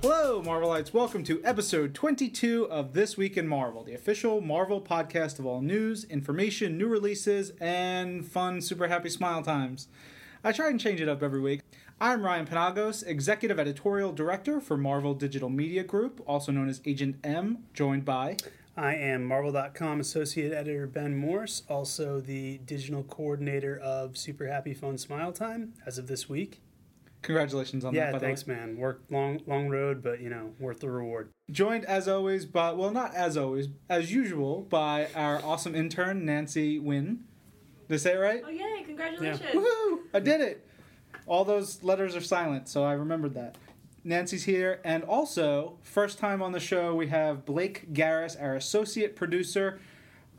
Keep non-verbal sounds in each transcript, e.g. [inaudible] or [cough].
Hello, Marvelites. Welcome to episode 22 of This Week in Marvel, the official Marvel podcast of all news, information, new releases, and fun, super happy smile times. I try and change it up every week. I'm Ryan Panagos, Executive Editorial Director for Marvel Digital Media Group, also known as Agent M, joined by. I am Marvel.com Associate Editor Ben Morse, also the digital coordinator of Super Happy Fun Smile Time as of this week. Congratulations on yeah, that, by thanks, way. man. Worked long, long road, but you know, worth the reward. Joined as always by, well, not as always, as usual, by our awesome intern, Nancy Wynn. Did I say it right? Oh yay! Congratulations. Woohoo! I did it. All those letters are silent, so I remembered that. Nancy's here, and also first time on the show we have Blake Garris, our associate producer.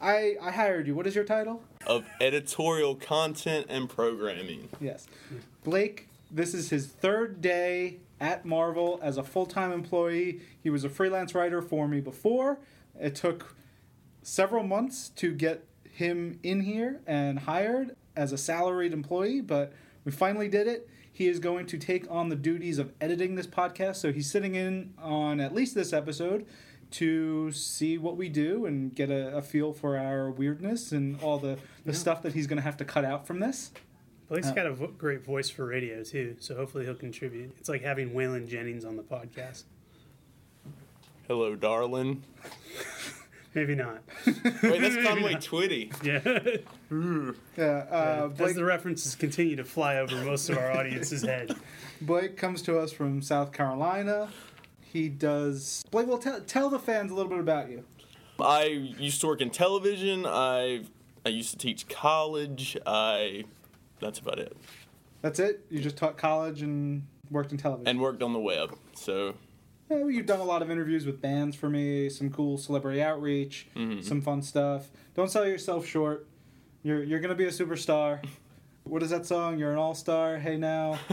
I I hired you. What is your title? of editorial content and programming. Yes, Blake. This is his third day at Marvel as a full time employee. He was a freelance writer for me before. It took several months to get him in here and hired as a salaried employee, but we finally did it. He is going to take on the duties of editing this podcast, so he's sitting in on at least this episode to see what we do and get a, a feel for our weirdness and all the, the stuff that he's going to have to cut out from this. Blake's Uh, got a vo- great voice for radio too, so hopefully he'll contribute. It's like having Waylon Jennings on the podcast. Hello, darling. [laughs] Maybe not. Wait, that's [laughs] Conway Twitty. [laughs] Yeah, Yeah, uh, as the references continue to fly over most of our audience's head. Blake comes to us from South Carolina. He does. Blake, well, tell, tell the fans a little bit about you. I used to work in television. I I used to teach college. I that's about it. That's it? You just taught college and worked in television? And worked on the web. So Yeah, well, you've done a lot of interviews with bands for me, some cool celebrity outreach, mm-hmm. some fun stuff. Don't sell yourself short. You're you're gonna be a superstar. [laughs] What is that song? You're an all star. Hey now. [laughs]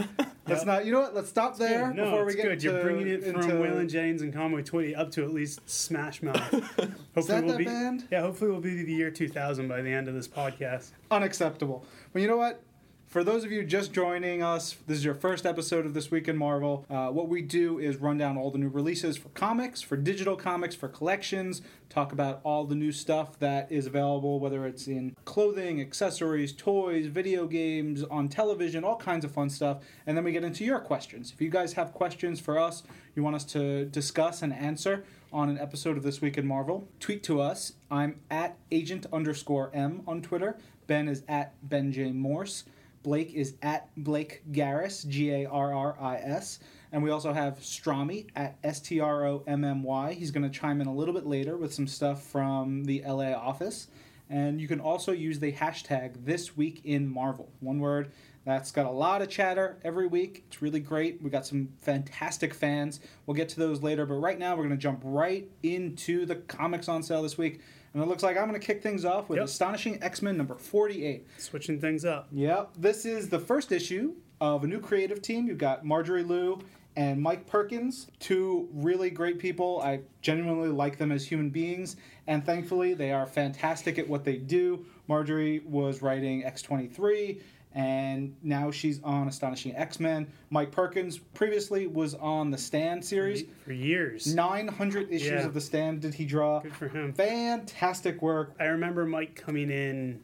Let's Yep. not. You know what? Let's stop there no, before it's we get good. You're bringing it from into- Waylon Jennings and Conway Twitty up to at least Smash Mouth. [laughs] hopefully that we'll that be, band? Yeah, hopefully we'll be the year 2000 by the end of this podcast. unacceptable. But you know what? For those of you just joining us, this is your first episode of This Week in Marvel. Uh, what we do is run down all the new releases for comics, for digital comics, for collections, talk about all the new stuff that is available, whether it's in clothing, accessories, toys, video games, on television, all kinds of fun stuff. And then we get into your questions. If you guys have questions for us, you want us to discuss and answer on an episode of This Week in Marvel, tweet to us. I'm at agent underscore M on Twitter. Ben is at Ben J. Morse. Blake is at Blake Garris, G A R R I S. And we also have Strommy at S T R O M M Y. He's going to chime in a little bit later with some stuff from the LA office. And you can also use the hashtag This Week in Marvel. One word. That's got a lot of chatter every week. It's really great. We got some fantastic fans. We'll get to those later, but right now we're going to jump right into the comics on sale this week. And it looks like I'm going to kick things off with Yep. Astonishing X Men number 48. Switching things up. Yep. This is the first issue of a new creative team. You've got Marjorie Liu and Mike Perkins, two really great people. I genuinely like them as human beings, and thankfully, they are fantastic at what they do. Marjorie was writing X23, and now she's on Astonishing X Men. Mike Perkins previously was on the Stand series. For years. 900 issues Yeah. of the Stand did he draw. Good for him. Fantastic work. I remember Mike coming in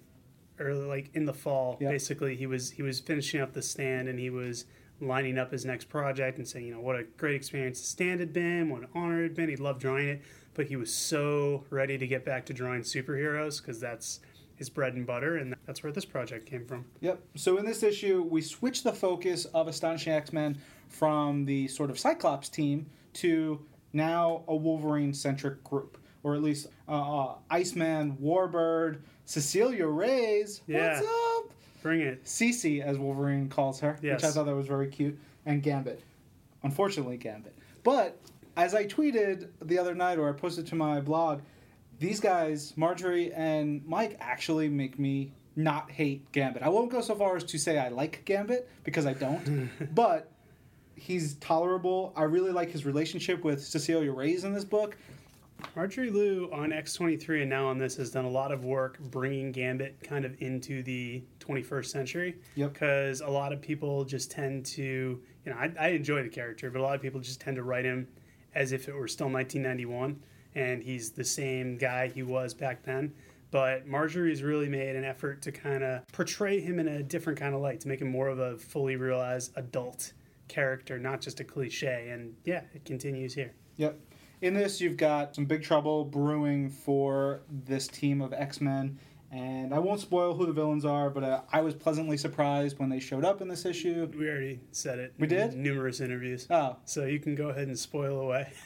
early, like in the fall. Yep. Basically, he was he was finishing up the stand and he was lining up his next project and saying, you know, what a great experience the stand had been, what an honor it had been. He loved drawing it, but he was so ready to get back to drawing superheroes because that's his bread and butter, and that's where this project came from. Yep. So in this issue, we switch the focus of Astonishing X Men from the sort of Cyclops team to now a Wolverine centric group, or at least uh, uh, Iceman, Warbird, Cecilia Reyes. Yeah. What's up? Bring it. Cece, as Wolverine calls her, which I thought that was very cute, and Gambit. Unfortunately, Gambit. But as I tweeted the other night, or I posted to my blog, these guys, Marjorie and Mike, actually make me not hate Gambit. I won't go so far as to say I like Gambit because I don't, [laughs] but he's tolerable. I really like his relationship with Cecilia Reyes in this book. Marjorie Liu on X23 and now on this has done a lot of work bringing Gambit kind of into the 21st century. Yep. Because a lot of people just tend to, you know, I, I enjoy the character, but a lot of people just tend to write him as if it were still 1991 and he's the same guy he was back then. But Marjorie's really made an effort to kind of portray him in a different kind of light, to make him more of a fully realized adult character, not just a cliche. And yeah, it continues here. Yep. In this, you've got some big trouble brewing for this team of X Men. And I won't spoil who the villains are, but uh, I was pleasantly surprised when they showed up in this issue. We already said it. We did? numerous interviews. Oh, So you can go ahead and spoil away. [laughs]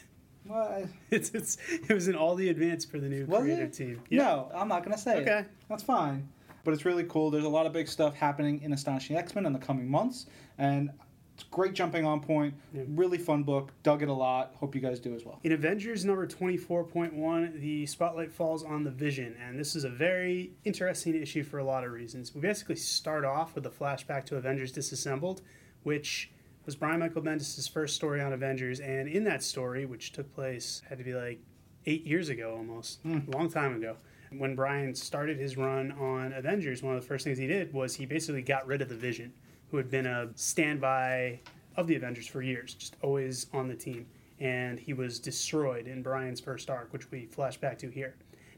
well, [laughs] I- It's, it's it was in all the advance for the new creative it? team. no, I'm not going to say it. Okay. That's fine. But it's really cool. There's a lot of big stuff happening in Astonishing X Men in the coming months. And it's a great jumping on point. Yeah. Really fun book. Dug it a lot. Hope you guys do as well. In Avengers number 24.1, the spotlight falls on the Vision, and this is a very interesting issue for a lot of reasons. We basically start off with a flashback to Avengers Disassembled, which was Brian Michael Bendis' first story on Avengers, and in that story, which took place, had to be like eight years ago almost, hmm. a long time ago. When Brian started his run on Avengers, one of the first things he did was he basically got rid of the Vision, who had been a standby of the Avengers for years, just always on the team. And he was destroyed in Brian's first arc, which we flash back to here.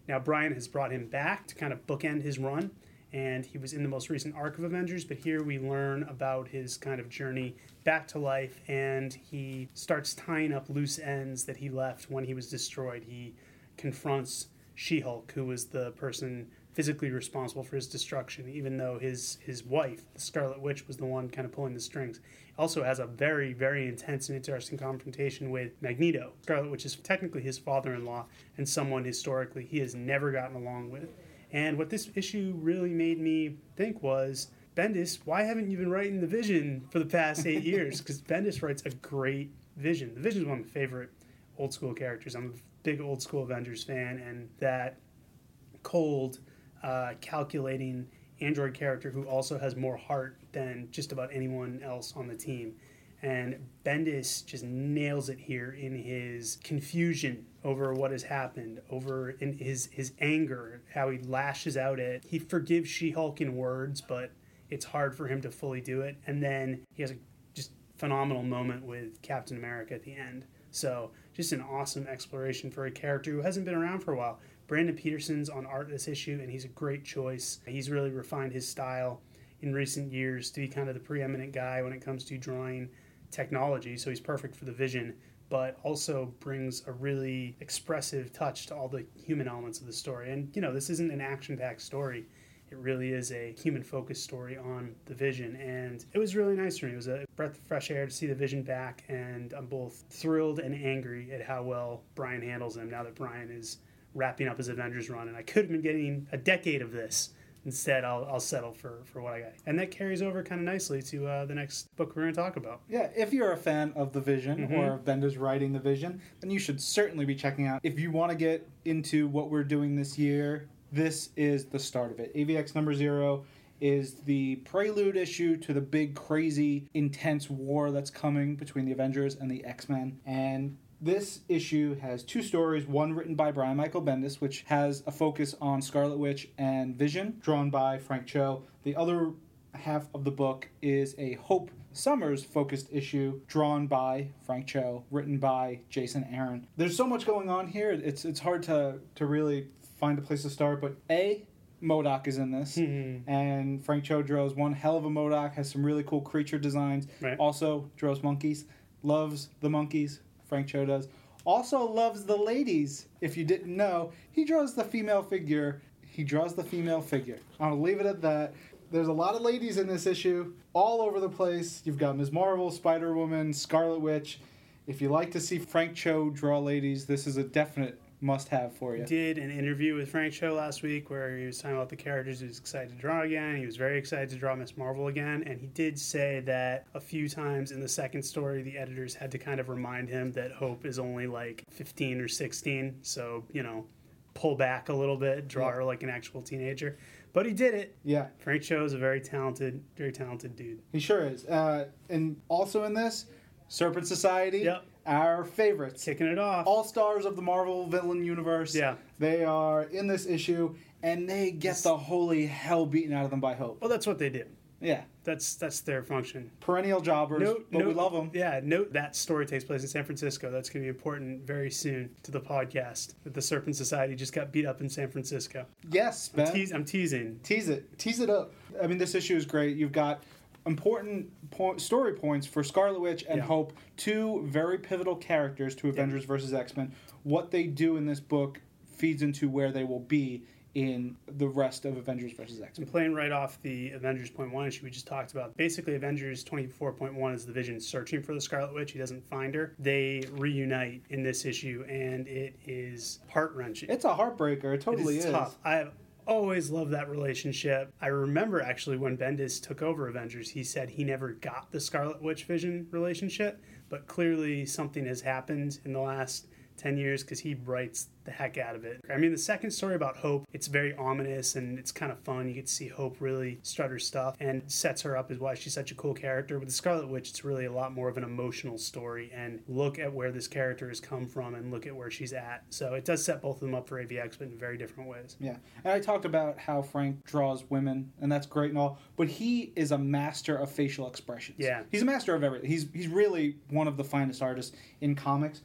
Now, Brian has brought him back to kind of bookend his run, and he was in the most recent arc of Avengers, but here we learn about his kind of journey back to life, and he starts tying up loose ends that he left when he was destroyed. He confronts She Hulk, who was the person physically responsible for his destruction, even though his, his wife, the Scarlet Witch, was the one kind of pulling the strings. Also has a very, very intense and interesting confrontation with Magneto. Scarlet Witch is technically his father in law and someone historically he has never gotten along with. And what this issue really made me think was Bendis, why haven't you been writing the Vision for the past eight [laughs] years? Because Bendis writes a great Vision. The Vision is one of my favorite old school characters. I'm a big old school Avengers fan, and that cold, uh, calculating android character who also has more heart than just about anyone else on the team. And Bendis just nails it here in his confusion over what has happened, over in his his anger, how he lashes out at. He forgives She-Hulk in words, but it's hard for him to fully do it. And then he has a just phenomenal moment with Captain America at the end. So just an awesome exploration for a character who hasn't been around for a while. Brandon Peterson's on art this issue, and he's a great choice. He's really refined his style in recent years to be kind of the preeminent guy when it comes to drawing technology. So he's perfect for the vision, but also brings a really expressive touch to all the human elements of the story. And you know, this isn't an action-packed story. It really is a human-focused story on the Vision, and it was really nice for me. It was a breath of fresh air to see the Vision back, and I'm both thrilled and angry at how well Brian handles him now that Brian is wrapping up his Avengers run. And I could have been getting a decade of this. Instead, I'll, I'll settle for, for what I got. And that carries over kind of nicely to uh, the next book we're going to talk about. Yeah, if you're a fan of the Vision or of Bendis writing the Vision, then you should certainly be checking out. If you want to get into what we're doing this year, this is the start of it. AVX number zero is the prelude issue to the big, crazy, intense war that's coming between the Avengers and the X Men. And this issue has two stories one written by Brian Michael Bendis, which has a focus on Scarlet Witch and Vision, drawn by Frank Cho. The other half of the book is a Hope Summers focused issue drawn by Frank Cho, written by Jason Aaron. There's so much going on here. It's it's hard to to really find a place to start, but A MODOK is in this, mm-hmm. and Frank Cho draws one hell of a MODOK. Has some really cool creature designs. Right. Also draws monkeys. Loves the monkeys. Frank Cho does. Also loves the ladies. If you didn't know, he draws the female figure. He draws the female figure. I'll leave it at that. There's a lot of ladies in this issue, all over the place. You've got Ms. Marvel, Spider Woman, Scarlet Witch. If you like to see Frank Cho draw ladies, this is a definite must have for you. He did an interview with Frank Cho last week where he was talking about the characters he was excited to draw again. He was very excited to draw Miss Marvel again, and he did say that a few times in the second story, the editors had to kind of remind him that Hope is only like 15 or 16, so you know, pull back a little bit, draw Yeah. her like an actual teenager. But he did it. Yeah, Frank Cho is a very talented, very talented dude. he sure is. Uh, and also in this, Serpent Society. Yep. Our favorites, Kicking it off. all stars of the Marvel villain universe. Yeah. They are in this issue, and they get the holy hell beaten out of them by Hope. well, that's what they do. Yeah. That's that's their function. Perennial jobbers, Note, but we love them. Yeah, note that story takes place in San Francisco. That's going to be important very soon to the podcast. That the Serpent Society just got beat up in San Francisco. Yes. Tease, I'm teasing. tease it tease it up i mean this issue is great you've got important po- story points for scarlet witch and Yeah. hope two very pivotal characters to avengers versus x-men what they do in this book feeds into where they will be in the rest of avengers versus x-men I'm playing right off the Avengers Point One issue we just talked about. Basically, Avengers 24.1 is the Vision searching for the Scarlet Witch. He doesn't find her. They reunite in this issue, and it is heart wrenching. it's a heartbreaker it totally It is is tough. I've always loved that relationship. I remember actually when Bendis took over Avengers, he said he never got the Scarlet Witch Vision relationship, but clearly something has happened in the last 10 years because he writes the heck out of it. I mean, the second story about Hope, it's very ominous and it's kind of fun. You get to see Hope really strut her stuff and sets her up as why she's such a cool character. With the Scarlet Witch, it's really a lot more of an emotional story and look at where this character has come from and look at where she's at. So it does set both of them up for AVX, but in very different ways. yeah and i talked about how frank draws women and that's great and all but he is a master of facial expressions Yeah. he's a master of everything he's he's really one of the finest artists in comics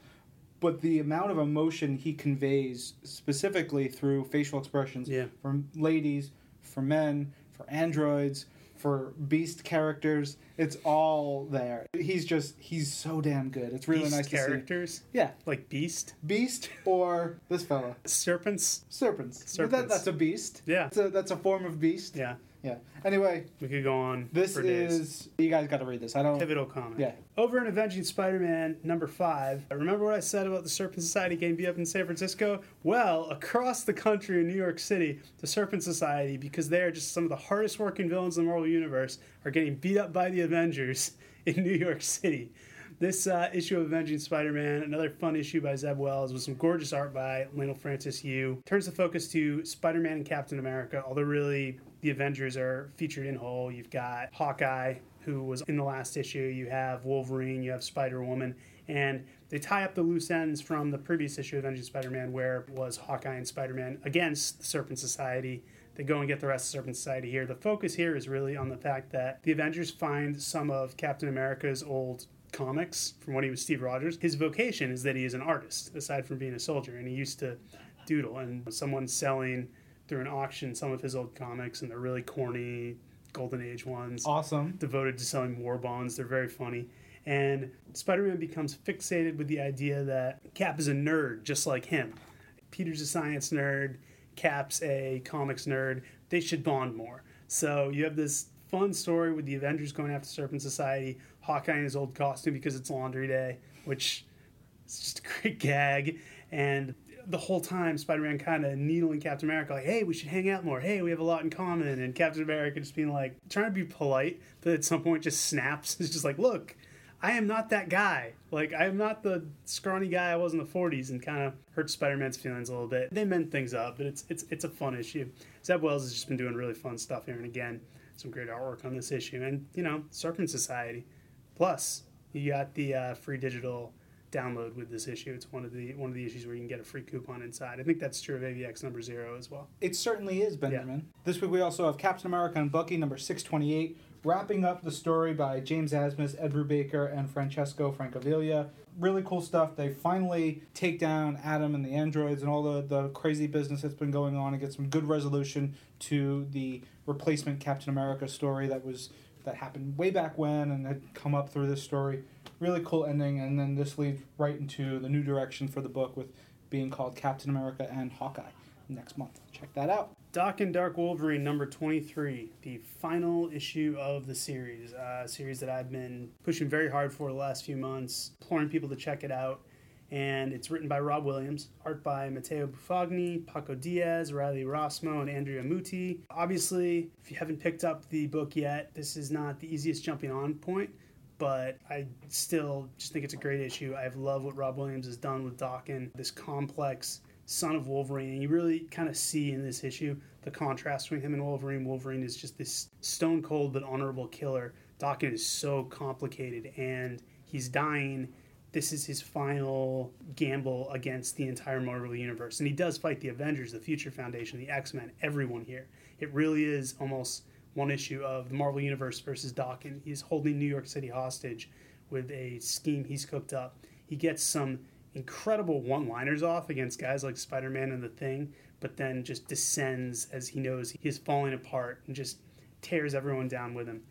but the amount of emotion he conveys specifically through facial expressions Yeah. for ladies, for men, for androids, for beast characters, it's all there. He's just he's so damn good. It's really Beast nice to characters see. Yeah, like Beast, beast or this fella, serpents. serpents. But That, Serpents. that's a beast. Yeah, That's a, that's a form of beast. yeah. Yeah. Anyway, We could go on. this for days. is you guys got to read this. I don't. pivotal comic. Yeah. Over in Avenging Spider-Man number five, remember what I said about the Serpent Society getting beat up in San Francisco? Well, across the country in New York City, the Serpent Society, because they are just some of the hardest working villains in the Marvel Universe, are getting beat up by the Avengers [laughs] in New York City. This uh, issue of Avenging Spider-Man, another fun issue by Zeb Wells, with some gorgeous art by Leinil Francis Yu, turns the focus to Spider-Man and Captain America. Although really, the Avengers are featured in whole. You've got Hawkeye, who was in the last issue. You have Wolverine. You have Spider Woman, and they tie up the loose ends from the previous issue of Avenging Spider-Man, where it was Hawkeye and Spider-Man against the Serpent Society. They go and get the rest of Serpent Society here. The focus here is really on the fact that the Avengers find some of Captain America's old comics from when he was Steve Rogers. His vocation is that he is an artist, aside from being a soldier, and he used to doodle. And someone's selling through an auction some of his old comics, and they're really corny, golden age ones Awesome. devoted to selling war bonds. They're very funny. And Spider Man becomes fixated with the idea that Cap is a nerd just like him. Peter's a science nerd, Cap's a comics nerd. They should bond more. So you have this fun story with the Avengers going after Serpent Society, Hawkeye in his old costume because it's laundry day, which is just a great gag. And the whole time, Spider Man kind of needling Captain America, like, hey, we should hang out more. Hey, we have a lot in common. And Captain America just being like, trying to be polite, but at some point just snaps. [laughs] It's just like, look, I am not that guy. Like, I am not the scrawny guy I was in the 40s and kind of hurts Spider Man's feelings a little bit. They mend things up, but it's, it's, it's a fun issue. Zeb Wells has just been doing really fun stuff here. And again, some great artwork on this issue. And, you know, Serpent Society. Plus, you got the uh, free digital download with this issue. It's one of the one of the issues where you can get a free coupon inside. I think that's true of AVX number zero as well. It certainly is, Benjamin. This week we also have Captain America and Bucky number 628, wrapping up the story by James Asmus, Ed Brubaker, and Francesco Francavilla. Really cool stuff. They finally take down Adam and the androids and all the, the crazy business that's been going on and get some good resolution to the replacement Captain America story that was that happened way back when and had come up through this story. Really cool ending, and then this leads right into the new direction for the book with being called Captain America and Hawkeye next month. Check that out. Daken Dark Wolverine number 23, the final issue of the series. A series that I've been pushing very hard for the last few months, imploring people to check it out. And it's written by Rob Williams, art by Matteo Buffagni, Paco Diaz, Riley Rossmo, and Andrea Mutti. Obviously, if you haven't picked up the book yet, this is not the easiest jumping on point, but I still just think it's a great issue. I love what Rob Williams has done with Daken, this complex son of Wolverine. And you really kind of see in this issue the contrast between him and Wolverine. Wolverine is just this stone cold but honorable killer. Daken is so complicated and he's dying this is his final gamble against the entire Marvel universe. And he does fight the Avengers, the Future Foundation, the X Men, everyone here. It really is almost one issue of the Marvel universe versus Daken. He's holding New York City hostage with a scheme he's cooked up. He gets some incredible one liners off against guys like Spider Man and the Thing, but then just descends as he knows he's falling apart and just tears everyone down with him.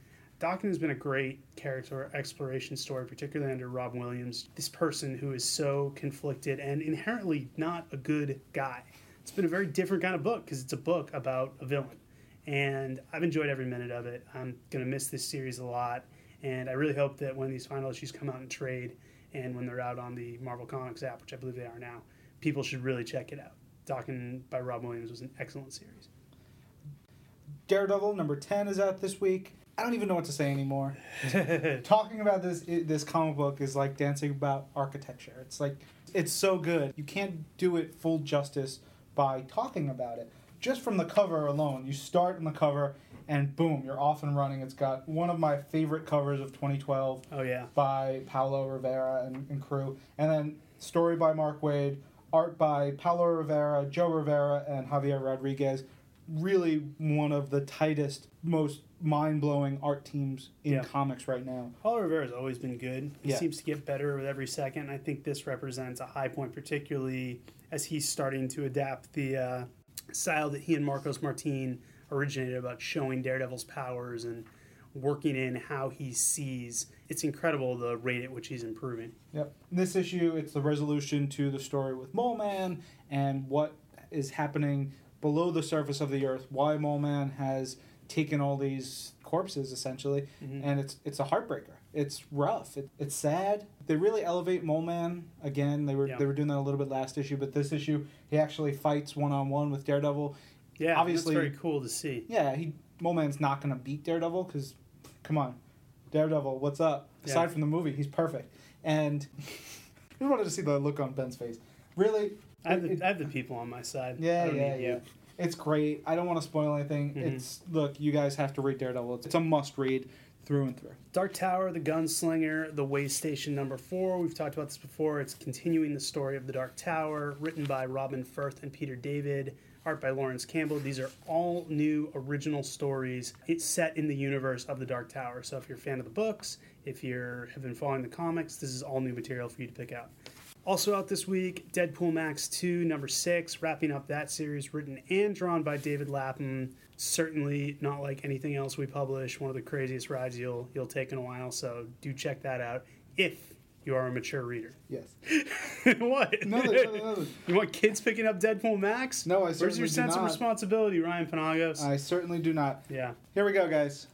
Daken has been a great character exploration story, particularly under Rob Williams. This person who is so conflicted and inherently not a good guy. It's been a very different kind of book because it's a book about a villain. And I've enjoyed every minute of it. I'm going to miss this series a lot. And I really hope that when these final issues come out in trade and when they're out on the Marvel Comics app, which I believe they are now, people should really check it out. Daken by Rob Williams was an excellent series. Daredevil number 10 is out this week. I don't even know what to say anymore. [laughs] Talking about this this comic book is like dancing about architecture. It's like it's so good. You can't do it full justice by talking about it. Just from the cover alone, you start in the cover and boom, you're off and running. It's got one of my favorite covers of 2012 Oh, yeah. by Paolo Rivera and, and crew, and then story by Mark Waid, art by Paolo Rivera, Joe Rivera, and Javier Rodriguez. Really, one of the tightest, most mind blowing art teams in Yeah. comics right now. Paolo Rivera has always been good. He Yeah. seems to get better with every second. I think this represents a high point, particularly as he's starting to adapt the uh, style that he and Marcos Martin originated about showing Daredevil's powers and working in how he sees. It's incredible the rate at which he's improving. Yep. This issue, it's the resolution to the story with Mole Man and what is happening below the surface of the earth. Why Mole Man has taken all these corpses essentially, mm-hmm. and it's it's a heartbreaker. It's rough. It, it's sad. They really elevate Mole Man again. They were Yeah. they were doing that a little bit last issue, but this issue he actually fights one on one with Daredevil. Yeah, Obviously- that's very cool to see. Yeah, he Mole Man's not gonna beat Daredevil because, come on, Daredevil, what's up? Yeah. Aside from the movie, he's perfect. And [laughs] I wanted to see the look on Ben's face. Really, I have, it- the, I have the people on my side. Yeah, yeah, yeah. you. It's great. I don't want to spoil anything. Mhm. It's look, you guys have to read Daredevil. It's, it's a must read through and through. Dark Tower, The Gunslinger, The Way Station number four. We've talked about this before. It's continuing the story of the Dark Tower, written by Robin Furth and Peter David, art by Laurence Campbell. These are all new original stories. It's set in the universe of the Dark Tower. So if you're a fan of the books, if you have been following the comics, this is all new material for you to pick out. Also out this week, Deadpool Max 2, number 6, wrapping up that series, written and drawn by David Lapham. Certainly not like anything else we publish, one of the craziest rides you'll you'll take in a while, so do check that out if you are a mature reader. Yes. [laughs] what? No, no, no. [laughs] You want kids picking up Deadpool Max? No, I certainly Where's your do sense of responsibility, Ryan Panagos? I certainly do not. yeah. Here we go, guys.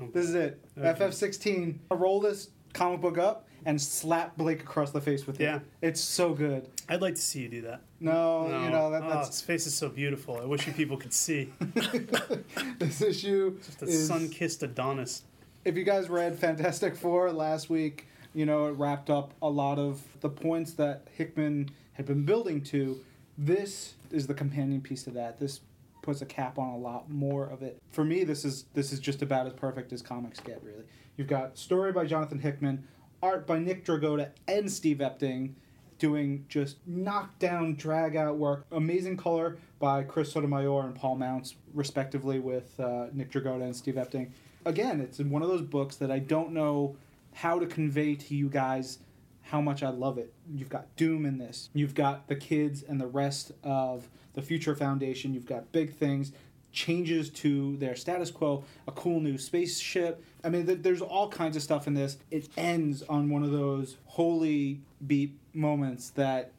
Oh. This is it. Okay. FF16. I roll this comic book up and slap Blake across the face with it. Yeah. It's so good. I'd like to see you do that. No, No. you know that, oh, his face is so beautiful. I wish you people could see. [laughs] this issue The is. sun-kissed Adonis. if you guys read Fantastic Four last week, you know it wrapped up a lot of the points that Hickman had been building to. This is the companion piece to that. This puts a cap on a lot more of it. For me, this is this is just about as perfect as comics get. Really, you've got story by Jonathan Hickman, art by Nick Dragotta and Steve Epting, doing just knockdown, drag out work. Amazing color by Chris Sotomayor and Paul Mounts, respectively, with uh, Nick Dragotta and Steve Epting. Again, it's one of those books that I don't know how to convey to you guys how much I love it. You've got Doom in this. You've got the kids and the rest of the Future Foundation. You've got big things, changes to their status quo, a cool new spaceship. I mean, th- there's all kinds of stuff in this. It ends on one of those holy beat moments that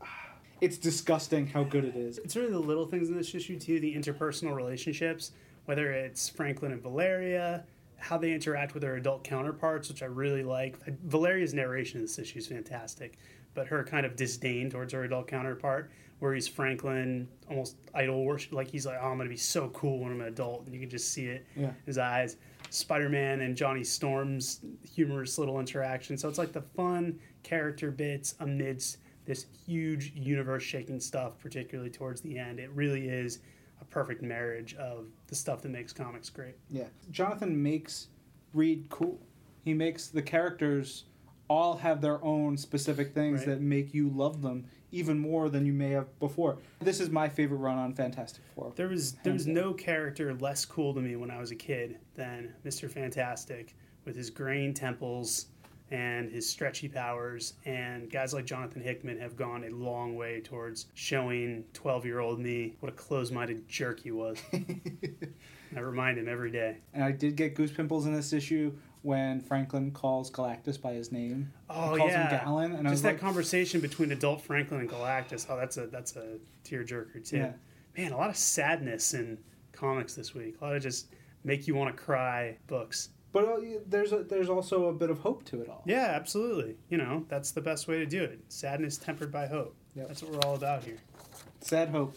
[sighs] it's disgusting how good it is. It's really the little things in this issue too, the interpersonal relationships, whether it's Franklin and Valeria, how they interact with their adult counterparts, which I really like. Valeria's narration in this issue is fantastic, but her kind of disdain towards her adult counterpart, where he's Franklin almost idol worship, like he's like, oh, I'm gonna be so cool when I'm an adult, and you can just see it Yeah. in his eyes. Spider-Man and Johnny Storm's humorous little interaction. So it's like the fun character bits amidst this huge universe-shaking stuff, particularly towards the end. It really is a perfect marriage of the stuff that makes comics great. Yeah. Jonathan makes Reed cool. He makes the characters all have their own specific things Right. that make you love them even more than you may have before. This is my favorite run on Fantastic Four. There was there was uh, no character less cool to me when I was a kid than Mr. Fantastic with his graying temples and his stretchy powers. And guys like Jonathan Hickman have gone a long way towards showing 12 year old me what a close minded jerk he was. [laughs] I remind him every day. And I did get goose pimples in this issue when Franklin calls Galactus by his name. Oh calls yeah, him Galan, and just that like, conversation between adult Franklin and Galactus. Oh, that's a that's a tearjerker too. Yeah. Man, a lot of sadness in comics this week. A lot of just make you want to cry books. but uh, there's a, there's also a bit of hope to it all. Yeah, absolutely. You know, that's the best way to do it. Sadness tempered by hope. Yep. That's what we're all about here. Sad hope.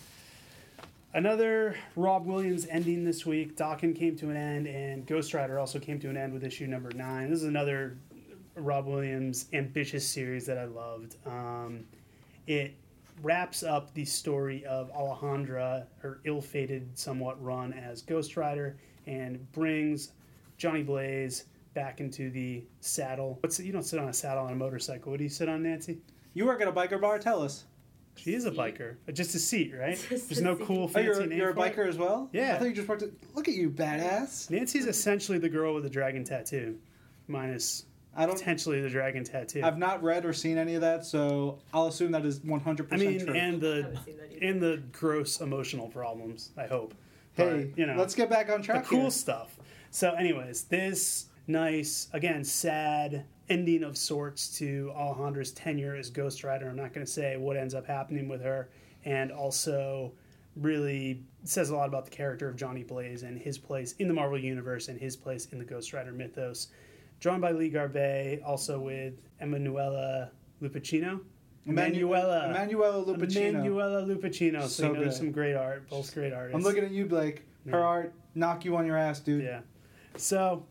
Another Rob Williams ending this week. Daken came to an end, and Ghost Rider also came to an end with issue number nine. This is another Rob Williams ambitious series that I loved. Um, it wraps up the story of Alejandra, her ill-fated somewhat run as Ghost Rider, and brings Johnny Blaze back into the saddle. What's you don't sit on a saddle on a motorcycle. What do you sit on, Nancy? You work at a biker bar. Tell us. She is a biker. Uh, Just a seat, right? There's no seat. cool Oh, fancy you're, name you're a for it? biker as well? Yeah. I thought you just worked at. Look at you, badass. Nancy's essentially the girl with the dragon tattoo, minus I don't. potentially the dragon tattoo. I've not read or seen any of that, so I'll assume that is 100% I mean, true. and the haven't seen that and the gross emotional problems. I hope. hey, But, you know, let's get back on track. the track cool here. stuff. So, anyways, this nice, again, sad ending of sorts to Alejandra's tenure as Ghost Rider. I'm not going to say what ends up happening with her, and also really says a lot about the character of Johnny Blaze and his place in the Marvel Universe and his place in the Ghost Rider mythos. Drawn by Lee Garbett, also with Emanuela Lupacchino. Emanuela. Emanuela Lupacchino. Emanuela Lupacchino. So, So you know, some great art. Both great artists. I'm looking at you, Blake. Her Yeah. art, knock you on your ass, dude. Yeah. So,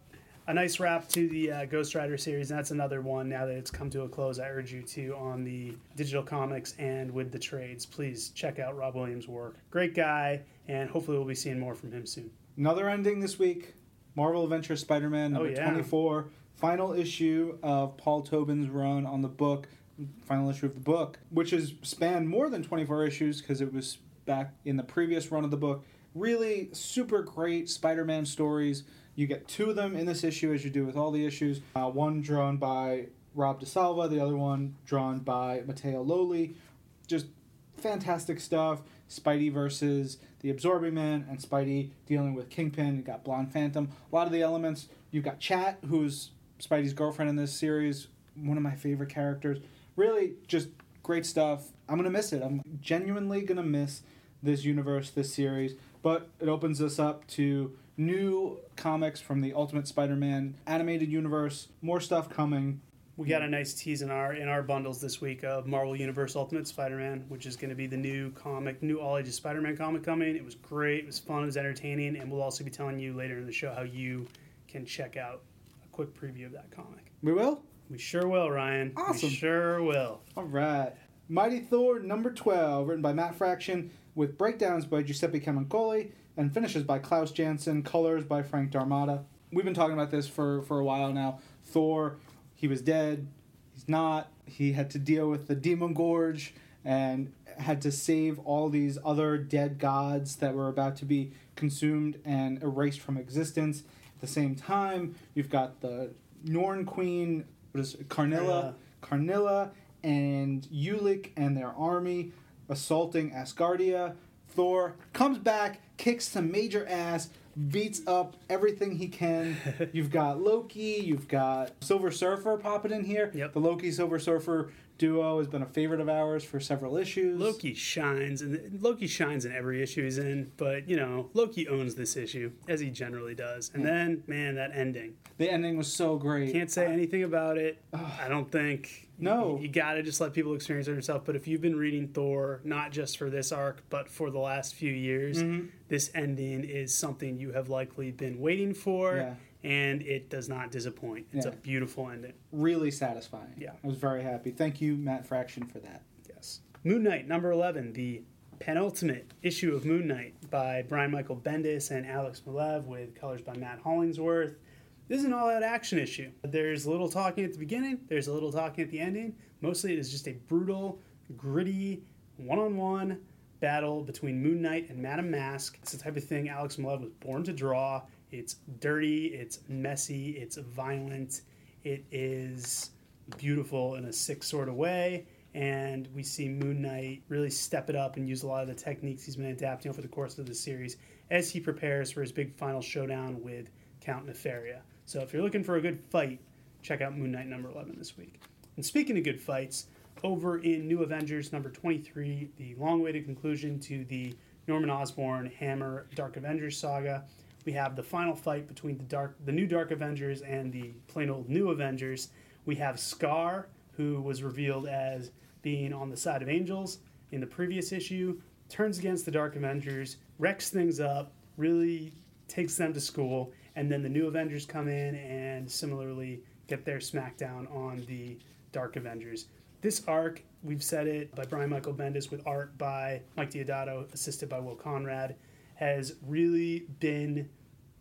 a nice wrap to the uh, Ghost Rider series. And that's another one now that it's come to a close. I urge you to on the digital comics and with the trades. Please check out Rob Williams' work. Great guy, and hopefully we'll be seeing more from him soon. Another ending this week Marvel Adventure Spider Man number Oh, yeah. 24. Final issue of Paul Tobin's run on the book. Final issue of the book, which has spanned more than 24 issues because it was back in the previous run of the book. Really super great Spider Man stories. You get two of them in this issue, as you do with all the issues. Uh, one drawn by Rob Di Salvo, the other one drawn by Matteo Lolli. Just fantastic stuff. Spidey versus the Absorbing Man, and Spidey dealing with Kingpin. You got Blonde Phantom. A lot of the elements. You've got Chat, who's Spidey's girlfriend in this series. One of my favorite characters. Really, just great stuff. I'm gonna miss it. I'm genuinely gonna miss this universe, this series. But it opens us up to new comics from the Ultimate Spider-Man animated universe. More stuff coming. We got a nice tease in our in our bundles this week of Marvel Universe Ultimate Spider-Man, which is going to be the new comic, new all ages Spider-Man comic coming. It was great, it was fun, it was entertaining, and we'll also be telling you later in the show how you can check out a quick preview of that comic. We will. We sure will, Ryan. Awesome. We sure will. All right. Mighty Thor number 12, written by Matt Fraction, with breakdowns by Giuseppe Camuncoli and finishes by Klaus Janson, colors by Frank D'Armata. We've been talking about this for, for a while now. Thor, he was dead. He's not. He had to deal with the Demogorge and had to save all these other dead gods that were about to be consumed and erased from existence. At the same time, you've got the Norn Queen, what is it, Karnilla, Karnilla and Ulik and their army assaulting Asgardia. Thor comes back, kicks some major ass, beats up everything he can. [laughs] you've got Loki, you've got Silver Surfer popping in here. Yep. The Loki Silver Surfer duo has been a favorite of ours for several issues. Loki shines, and Loki shines in every issue he's in. But you know, Loki owns this issue as he generally does. And then, man, that ending. The ending was so great. Can't say anything about it. I don't think. No. You, got to just let people experience it yourself. But if you've been reading Thor, not just for this arc, but for the last few years, Mm-hmm. this ending is something you have likely been waiting for. Yeah. And it does not disappoint. It's a beautiful ending. Really satisfying. Yeah. I was very happy. Thank you, Matt Fraction, for that. Yes. Moon Knight, number 11, the penultimate issue of Moon Knight by Brian Michael Bendis and Alex Maleev with colors by Matt Hollingsworth. This is an all out action issue. There's a little talking at the beginning, there's a little talking at the ending. Mostly it is just a brutal, gritty, one on one battle between Moon Knight and Madame Mask. It's the type of thing Alex Maleev was born to draw. It's dirty, it's messy, it's violent, it is beautiful in a sick sort of way. And we see Moon Knight really step it up and use a lot of the techniques he's been adapting over the course of the series as he prepares for his big final showdown with Count Nefaria. So if you're looking for a good fight, check out Moon Knight number 11 this week. And speaking of good fights, over in New Avengers number 23, the long awaited conclusion to the Norman Osborn Hammer Dark Avengers saga, we have the final fight between the dark the new Dark Avengers and the plain old New Avengers. We have Skaar, who was revealed as being on the side of angels in the previous issue, turns against the Dark Avengers, wrecks things up, really takes them to school, and then the new Avengers come in and similarly get their smackdown on the Dark Avengers. This arc, we've said it, by Brian Michael Bendis with art by Mike Deodato, assisted by Will Conrad, has really been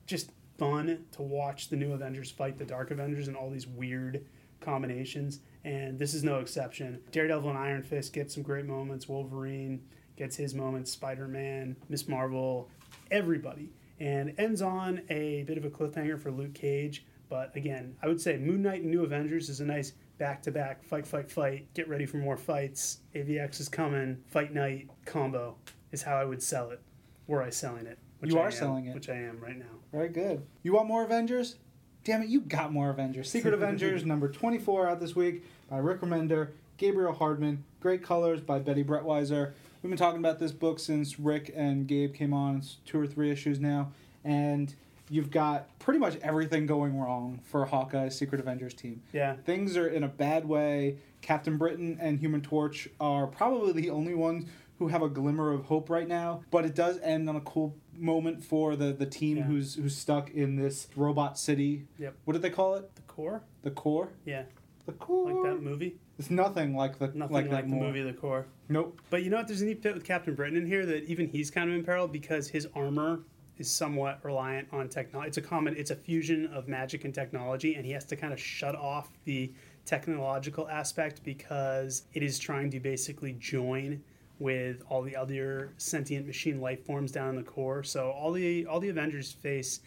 just fun to watch the new Avengers fight the Dark Avengers and all these weird combinations. And this is no exception. Daredevil and Iron Fist get some great moments. Wolverine gets his moments. Spider Man, Miss Marvel, everybody. And ends on a bit of a cliffhanger for Luke Cage. But again, I would say Moon Knight and New Avengers is a nice back to back fight, fight, fight. Get ready for more fights. AVX is coming. Fight night combo is how I would sell it. Were I selling it? Which You I are am, selling it. Which I am right now. Very good. You want more Avengers? Damn it, you got more Avengers. [laughs] Secret Avengers number 24 out this week by Rick Remender, Gabriel Hardman. Great colors by Bettie Breitweiser. We've been talking about this book since Rick and Gabe came on. It's two or three issues now. And you've got pretty much everything going wrong for Hawkeye's Secret Avengers team. Yeah. Things are in a bad way. Captain Britain and Human Torch are probably the only ones who have a glimmer of hope right now. But it does end on a cool moment for the, the team Yeah. who's who's stuck in this robot city. Yep. What did they call it? The core? The core. Yeah. The core. Like that movie? It's nothing like the Nothing like, like, that the more. movie The Core. Nope. But you know what? There's a neat bit with Captain Britain in here that even he's kind of imperiled because his armor is somewhat reliant on technology. It's a common, it's a fusion of magic and technology, and he has to kind of shut off the technological aspect because it is trying to basically join with all the other sentient machine life forms down in the core. So all the all the Avengers face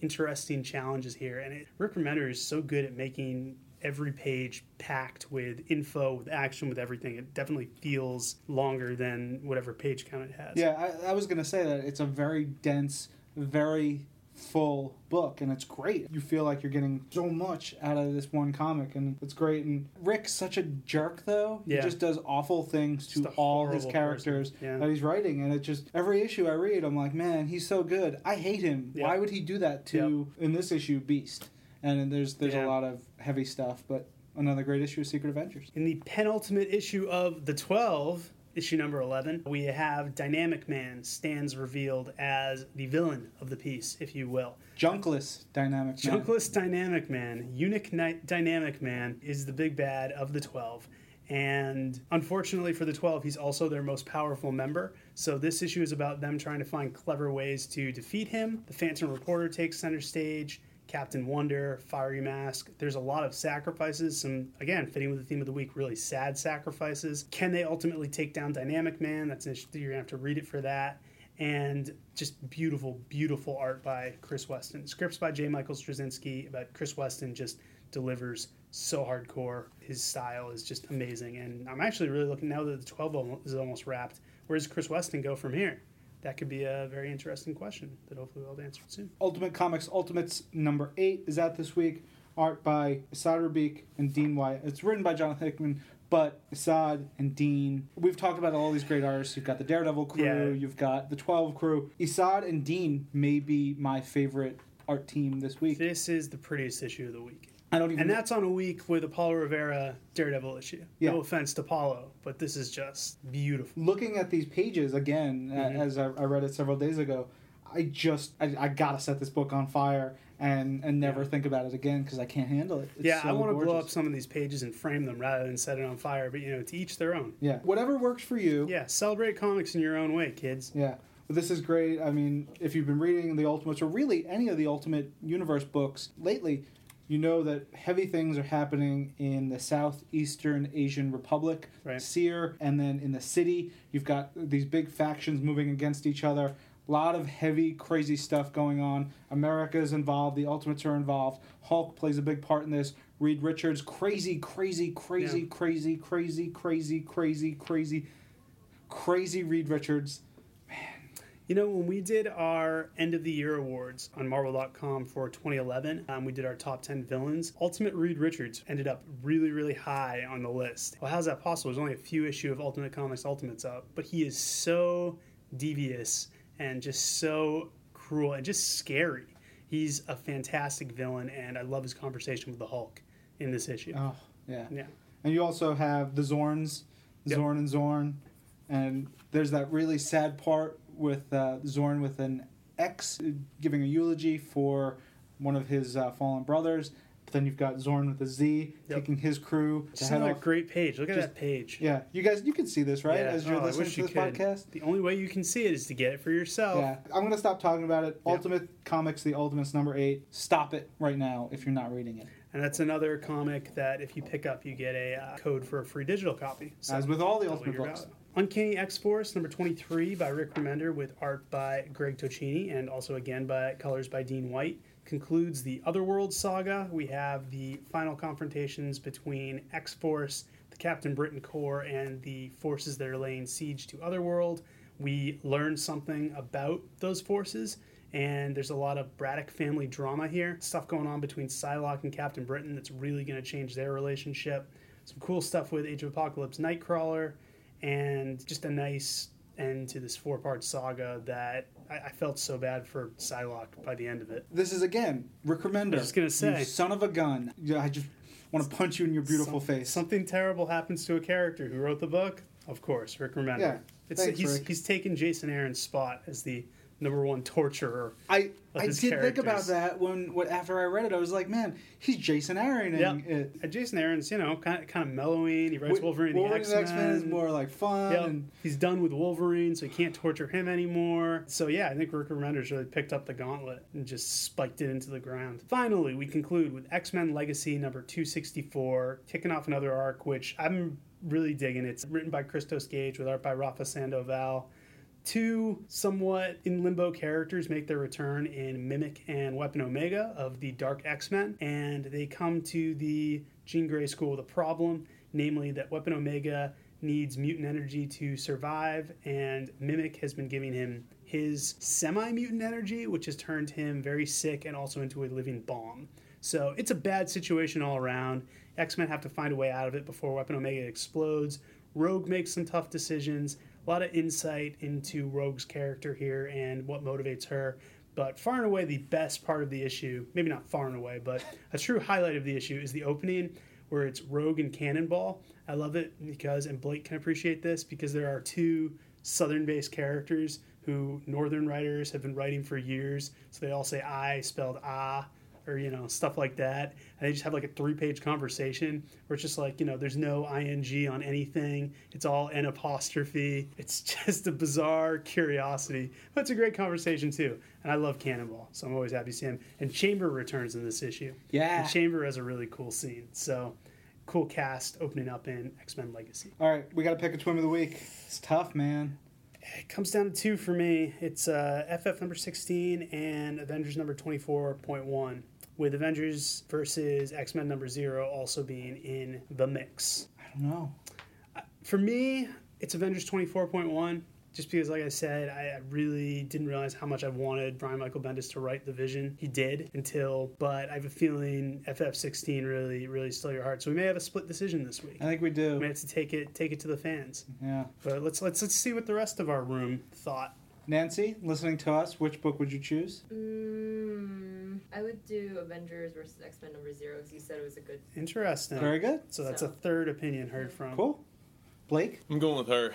interesting challenges here, and it, Rick Remender is so good at making every page packed with info, with action, with everything. It definitely feels longer than whatever page count it has. Yeah, I, I was gonna say that it's a very dense, very full book, and it's great. You feel like you're getting so much out of this one comic, and it's great. And Rick's such a jerk, though. Yeah. He just does awful things to all his characters. Yeah. that he's writing, and it just every issue I read, I'm like, man, he's so good. I hate him. Yeah. Why would he do that to in this issue, Beast? And there's there's Yeah. a lot of heavy stuff, but another great issue of Secret Avengers. In the penultimate issue of the 12, issue number 11, we have Dynamic Man stands revealed as the villain of the piece, if you will. Junkless dynamic. Man. Junkless Dynamic Man, Ni- Dynamic Man, is the big bad of the 12. And unfortunately for the 12, he's also their most powerful member. So this issue is about them trying to find clever ways to defeat him. The Phantom Reporter takes center stage. Captain Wonder, Fiery Mask. There's a lot of sacrifices, some, again, fitting with the theme of the week, really sad sacrifices. Can they ultimately take down Dynamic Man? That's issue, you're going to have to read it for that and just beautiful, beautiful art by Chris Weston. Scripts by J. Michael Straczynski, but Chris Weston just delivers so hardcore. His style is just amazing, and I'm actually really looking now that the 12 is almost wrapped. Where does Chris Weston go from here? That could be a very interesting question that hopefully we'll have answered soon. Ultimate Comics Ultimates number eight is out this week. Art by Esad Ribic and Dean White. It's written by Jonathan Hickman, but Esad and Dean. We've talked about all these great artists. You've got the Daredevil crew. Yeah. You've got the Twelve crew. Esad and Dean may be my favorite art team this week. This is the prettiest issue of the week. I don't even. And that's on a week with a Paolo Rivera Daredevil issue. Yeah. No offense to Paolo, but this is just beautiful. looking at these pages again, Mhm. as I, I read it several days ago. I just I, I gotta set this book on fire and and never Yeah. think about it again because I can't handle it. It's yeah, so I want to blow up some of these pages and frame them rather than set it on fire. But you know, to each their own. Yeah, whatever works for you. Yeah, celebrate comics in your own way, kids. Yeah. This is great. I mean, if you've been reading the Ultimates or really any of the Ultimate Universe books lately, you know that heavy things are happening in the Southeastern Asian Republic, Right. SEAR, and then in the city, you've got these big factions moving against each other. A lot of heavy, crazy stuff going on. America's involved. The Ultimates are involved. Hulk plays a big part in this. Reed Richards, crazy, crazy, crazy, Yeah. crazy, crazy, crazy, crazy, crazy, crazy Reed Richards. You know, when we did our end of the year awards on Marvel.com for 2011, um, we did our top 10 villains. Ultimate Reed Richards ended up really, really high on the list. Well, how's that possible? There's only a few issue of Ultimate Comics Ultimates up, but he is so devious and just so cruel and just scary. He's a fantastic villain, and I love his conversation with the Hulk in this issue. Oh, yeah. Yeah. And you also have the Zorns, Yep. Zorn and Zorn. And there's that really sad part with uh, Zorn with an X giving a eulogy for one of his uh, fallen brothers. But then you've got Zorn with a Z Yep. taking his crew head another great page. Look at Just- that page. Yeah, you guys, you can see this, right? Yeah. As you're Oh, listening to this podcast. The only way you can see it is to get it for yourself. Yeah, I'm gonna stop talking about it. Ultimate Comics, The Ultimates number eight. Stop it right now if you're not reading it. And that's another comic that if you pick up, you get a uh, code for a free digital copy. So As with all the Ultimate books. Uncanny X Force number 23 by Rick Remender with art by Greg Tocchini and also again by colors by Dean White concludes the Otherworld saga. We have the final confrontations between X Force, the Captain Britain Corps, and the forces that are laying siege to Otherworld. We learn something about those forces, and there's a lot of Braddock family drama here. Stuff going on between Psylocke and Captain Britain that's really going to change their relationship. Some cool stuff with Age of Apocalypse Nightcrawler, and just a nice end to this four part saga that I, I felt so bad for Psylocke by the end of it. This is again Rick Remender. I was just gonna say. son of a gun. Yeah, I just want to punch you in your beautiful Some- face. Something terrible happens to a character who wrote the book. Of course, Rick Remender. Yeah, It's, thanks, he's, Rick. he's taken Jason Aaron's spot as the number one torturer. I I did think about that when, when after I read it. I was like, man, he's Jason Aaron. Yeah. And it. Jason Aaron's, you know, kind of, kind of mellowing. He writes Wolverine, and the Wolverine X-Men. X-Men is more like fun. Yep. And He's done with Wolverine, so he can't torture him anymore. So yeah, I think Rick Remender's really picked up the gauntlet and just spiked it into the ground. Finally, we conclude with X Men Legacy number 264, kicking off another arc, which I'm really digging. It's written by Christos Gage with art by Rafa Sandoval. Two somewhat in limbo characters make their return in Mimic and Weapon Omega of the Dark X Men, and they come to the Jean Grey School with a problem, namely that Weapon Omega needs mutant energy to survive, and Mimic has been giving him his semi mutant energy, which has turned him very sick and also into a living bomb. So it's a bad situation all around. X Men have to find a way out of it before Weapon Omega explodes. Rogue makes some tough decisions. A lot of insight into Rogue's character here and what motivates her. But far and away, the best part of the issue, maybe not far and away, but a true highlight of the issue is the opening where it's Rogue and Cannonball. I love it because, and Blake can appreciate this, because there are two southern based characters who northern writers have been writing for years. So they all say I spelled ah or you know stuff like that and they just have like a three page conversation where it's just like you know there's no ing on anything it's all an apostrophe it's [laughs] just a bizarre curiosity but it's a great conversation too and i love cannonball so i'm always happy to see him and chamber returns in this issue Yeah. and chamber has a really cool scene so cool cast opening up in x-men legacy all right, we got to pick a TWiM of the week. It's tough, man. it comes down to two for me. It's uh, FF number 16 and Avengers number 24.1, with Avengers versus X Men number zero also being in the mix. I don't know. For me, it's Avengers 24.1, just because, like I said, I I really didn't realize how much I wanted Brian Michael Bendis to write the vision. He did until, but I have a feeling FF16 really, really stole your heart. So we may have a split decision this week. I think we We do. may have to take it, take it to the fans. Yeah. But let's let's let's see what the rest of our room thought. Nancy, listening to us, which book would you choose? Mm, I would do Avengers versus X Men number zero because you said it was a good. Interesting. Very good. So that's a third opinion heard from. Cool. Blake? I'm going with her.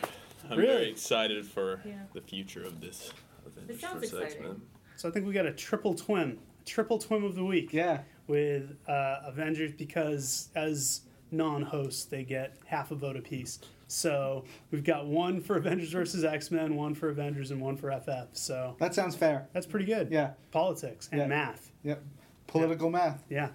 I'm Really? very excited for Yeah. the future of this. Avengers sounds versus exciting. X-Men. So I think we got a triple TWiM, a triple TWiM of the week Yeah. with uh, Avengers because as non-hosts, they get half a vote apiece. So we've got one for Avengers versus X Men, one for Avengers, and one for FF. So That sounds fair. that's pretty good. Yeah. Politics and Yeah. math. Yep. Political math. Yeah.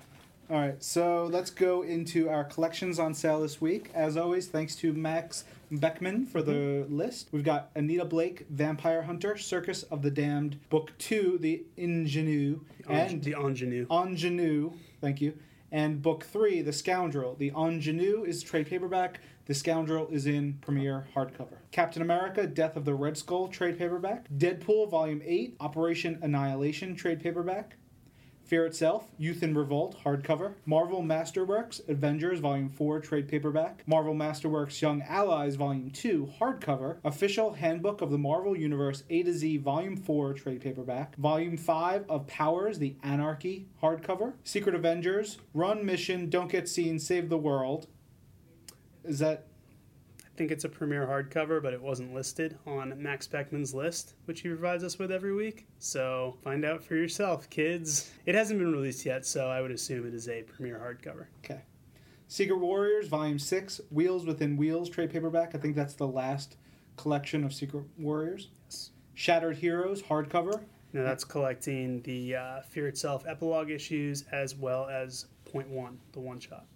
All right, so let's go into our collections on sale this week. As always, thanks to Max Beckman for the mm-hmm. list. We've got Anita Blake, Vampire Hunter, Circus of the Damned, Book Two, The Ingenue, The and the ingenue. Ingenue. Thank you. And Book Three, The Scoundrel. The Ingenue is trade paperback. The Scoundrel is in premiere hardcover. Captain America, Death of the Red Skull trade paperback. Deadpool Volume 8, Operation Annihilation trade paperback. Fear Itself, Youth in Revolt, hardcover. Marvel Masterworks, Avengers, Volume 4, trade paperback. Marvel Masterworks Young Allies, Volume 2, hardcover. Official Handbook of the Marvel Universe A to Z, Volume 4, trade paperback. Volume 5 of Powers, The Anarchy, hardcover. Secret Avengers, Run Mission, Don't Get Seen, Save the World. Is that think it's a premiere hardcover, but it wasn't listed on Max Beckman's list, which he provides us with every week. So find out for yourself, kids. It hasn't been released yet, so I would assume it is a premiere hardcover. okay? Secret Warriors, Volume 6, Wheels Within Wheels, trade paperback. I think that's the last collection of Secret Warriors. Yes. Shattered Heroes, hardcover. Now that's collecting the uh, Fear Itself epilogue issues as well as Point One, the one shot.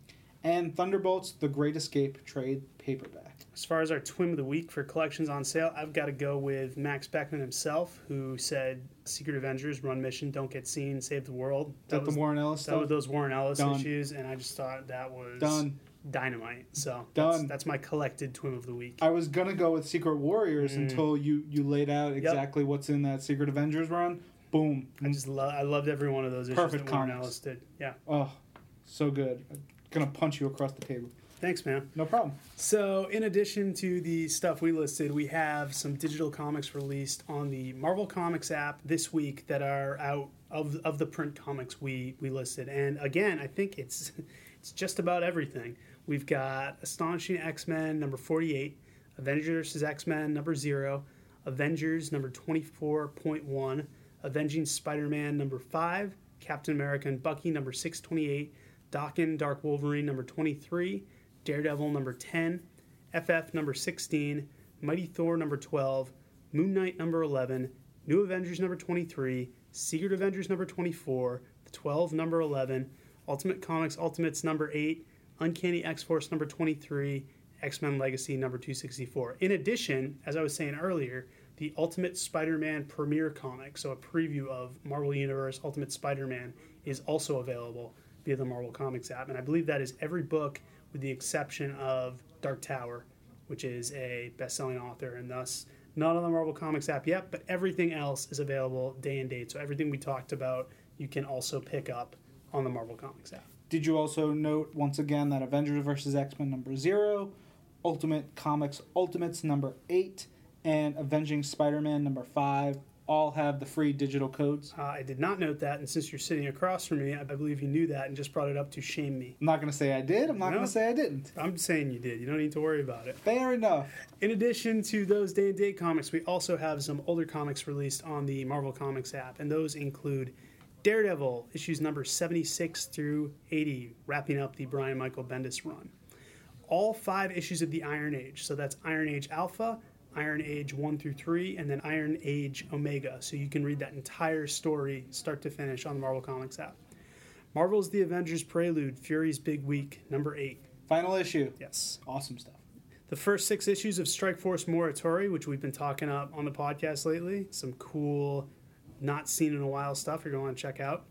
and Thunderbolts: The Great Escape trade paperback. As far as our TWiM of the week for collections on sale, I've got to go with Max Beckman himself, who said Secret Avengers, Run Mission, Don't Get Seen, Save the World. Is that was, the Warren Ellis that stuff? was those Warren Ellis Done. issues, and I just thought that was Done. dynamite. So Done. That's, that's my collected TWiM of the week. I was gonna go with Secret Warriors Mm. until you you laid out exactly what's in that Secret Avengers run. Boom. I just lo- I loved every one of those issues Perfect that Warren comics. Ellis did. Yeah, Oh, so good. I'm gonna punch you across the table. Thanks, man. No problem. So, in addition to the stuff we listed, we have some digital comics released on the Marvel Comics app this week that are out of, of the print comics we, we listed. And again, I think it's [laughs] it's just about everything. We've got Astonishing X Men number 48, Avengers vs. X Men number 0, Avengers number 24.1, Avenging Spider Man number 5, Captain America and Bucky number 628, Daken Dark Wolverine number 23, Daredevil number 10, FF number 16, Mighty Thor number 12, Moon Knight number 11, New Avengers number 23, Secret Avengers number 24, The 12 number 11, Ultimate Comics Ultimates number 8, Uncanny X Force number 23, X Men Legacy number 264. In addition, as I was saying earlier, the Ultimate Spider Man premiere comic, so a preview of Marvel Universe Ultimate Spider Man, is also available via the Marvel Comics app. And I believe that is every book with the exception of Dark Tower, which is a best selling author and thus not on the Marvel Comics app yet, but everything else is available day and date. So everything we talked about, you can also pick up on the Marvel Comics app. Did you also note once again that Avengers vs. X Men number zero, Ultimate Comics Ultimates number eight, and Avenging Spider Man number five all have the free digital codes? Uh, I did not note that, and since you're sitting across from me, I believe you knew that and just brought it up to shame me. I'm not going to say I did. I'm not No. going to say I didn't. I'm saying you did. You don't need to worry about it. Fair enough. In addition to those day and date comics, we also have some older comics released on the Marvel Comics app, and those include Daredevil, issues number 76 through 80, wrapping up the Brian Michael Bendis run. All five issues of the Iron Age, so that's Iron Age Alpha, Iron Age 1 through 3, and then Iron Age Omega, so you can read that entire story start to finish on the Marvel Comics app. Marvel's The Avengers Prelude, Fury's Big Week, number 8. Final issue. Yes. Awesome stuff. The first six issues of Strike Force Morituri, which we've been talking up on the podcast lately. Some cool, not seen in a while stuff you're going to check out.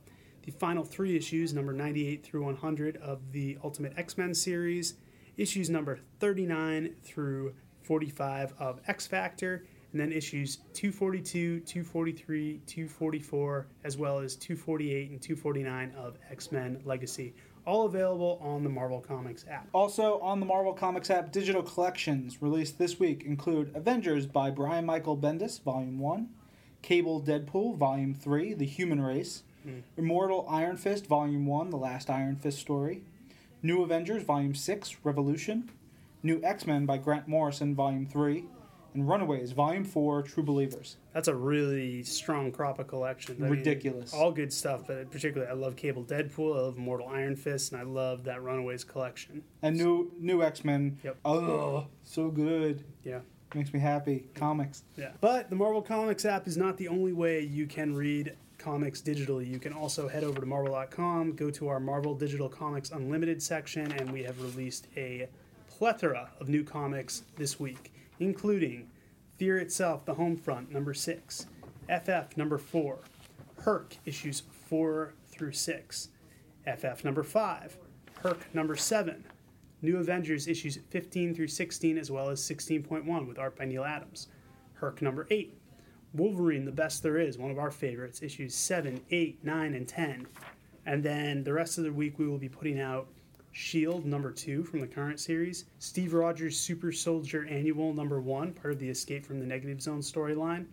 The final three issues, number 98 through 100 of the Ultimate X Men series. Issues number 39 through 45 of X Factor. And then issues 242, 243, 244, as well as 248 and 249 of X Men Legacy. All available on the Marvel Comics app. Also, on the Marvel Comics app, digital collections released this week include Avengers by Brian Michael Bendis, Volume 1, Cable Deadpool, Volume 3, The Human Race, hmm. Immortal Iron Fist, Volume 1, The Last Iron Fist Story, New Avengers, Volume 6, Revolution, New X Men by Grant Morrison, Volume 3, and Runaways Volume 4 True Believers. That's a really strong crop of collections. I mean, Ridiculous. all good stuff, but particularly I love Cable Deadpool, I love Mortal Iron Fist, and I love that Runaways collection. And new new X-Men. Yep. Oh, so good. Yeah. Makes me happy. Comics. Yeah. But the Marvel Comics app is not the only way you can read comics digitally. You can also head over to marvel.com, go to our Marvel Digital Comics Unlimited section, and we have released a plethora of new comics this week, including Fear Itself, The Homefront, number 6, FF, number 4, Herc, issues 4 through 6, FF, number 5, Herc, number 7, New Avengers, issues 15 through 16, as well as 16.1 with art by Neal Adams, Herc, number 8, Wolverine, the best there is, one of our favorites, issues 7, 8, 9, and 10. And then the rest of the week, we will be putting out Shield number 2 from the current series, Steve Rogers Super Soldier Annual number 1, part of the Escape from the Negative Zone storyline,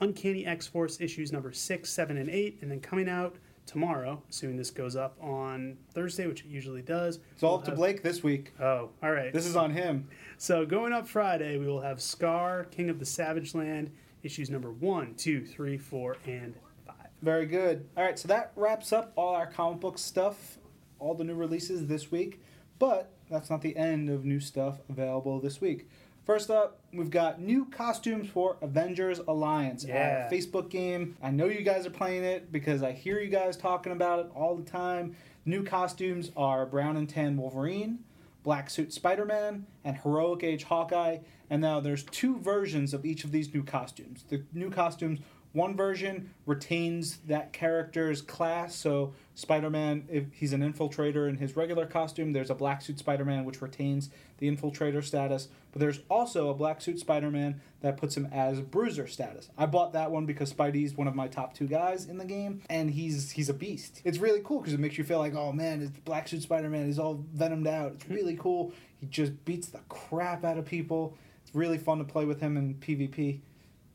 Uncanny X Force issues number 6, 7, and 8, and then coming out tomorrow, assuming this goes up on Thursday, which it usually does. It's all we'll up to Blake this week. Oh, all right. This is on him. So going up Friday, we will have Skaar, King of the Savage Land, issues number one, two, three, four, and five. Very good. All right, so that wraps up all our comic book stuff, all the new releases this week. But that's not the end of new stuff available this week. First up, we've got new costumes for Avengers Alliance, Yeah. Facebook game. I know you guys are playing it because I hear you guys talking about it all the time. New costumes are brown and tan Wolverine, black suit Spider-Man, and heroic age Hawkeye. And now there's two versions of each of these new costumes. The new costumes, one version retains that character's class. So Spider-Man, if he's an infiltrator in his regular costume, there's a black suit Spider-Man which retains the infiltrator status. But there's also a black suit Spider-Man that puts him as bruiser status. I bought that one because Spidey's one of my top two guys in the game, and he's he's a beast. It's really cool because it makes you feel like, oh man, it's black suit Spider-Man. He's all venomed out. It's really cool. He just beats the crap out of people. It's really fun to play with him in PvP.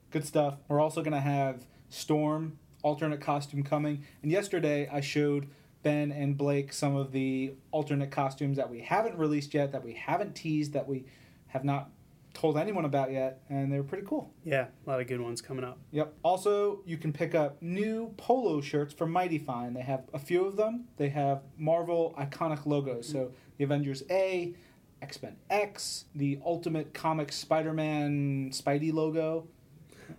Good stuff. We're also going to have Storm, alternate costume coming. And yesterday I showed Ben and Blake some of the alternate costumes that we haven't released yet, that we haven't teased, that we have not told anyone about yet, and they were pretty cool. Yeah, a lot of good ones coming up. Yep. Also, you can pick up new polo shirts from Mighty Fine. They have a few of them. They have Marvel iconic logos. So the Avengers A, X Men X, the Ultimate Comics Spider Man Spidey logo.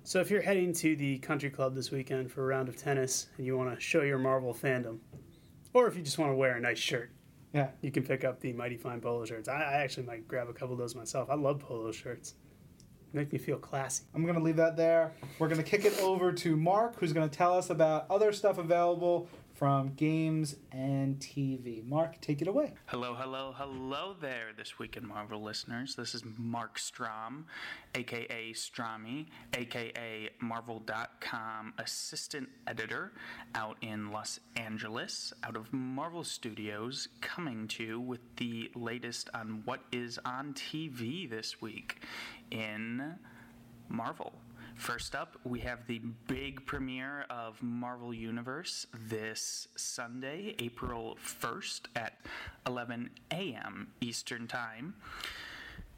So if you're heading to the country club this weekend for a round of tennis and you want to show your Marvel fandom, or if you just want to wear a nice shirt, Yeah. you can pick up the Mighty Fine polo shirts. I, I actually might grab a couple of those myself. I love polo shirts. Make me feel classy. I'm going to leave that there. We're going to kick it over to Marc, who's going to tell us about other stuff available from games and TV. Marc, take it away. Hello, hello, hello there, This Week in Marvel listeners. This is Marc Strom, aka Strommy, aka Marvel.com assistant editor out in Los Angeles, out of Marvel Studios, coming to you with the latest on what is on TV this week in Marvel. First up, we have the big premiere of Marvel Universe this Sunday, April 1st at 11 a.m. Eastern Time.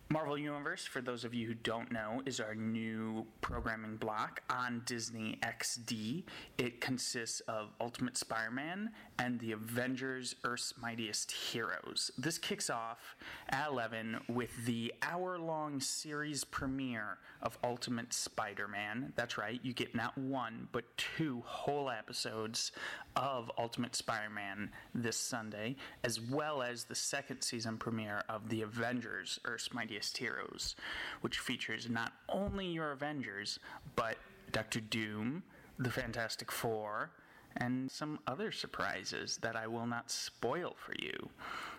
Marvel Universe, for those of you who don't know, is our new programming block on Disney XD. It consists of Ultimate Spider Man and the Avengers Earth's Mightiest Heroes. This kicks off at 11 with the hour long series premiere of Ultimate Spider Man. That's right, you get not one, but two whole episodes of Ultimate Spider Man this Sunday, as well as the second season premiere of The Avengers Earth's Mightiest Heroes, which features not only your Avengers, but Doctor Doom, the Fantastic Four, and some other surprises that I will not spoil for you.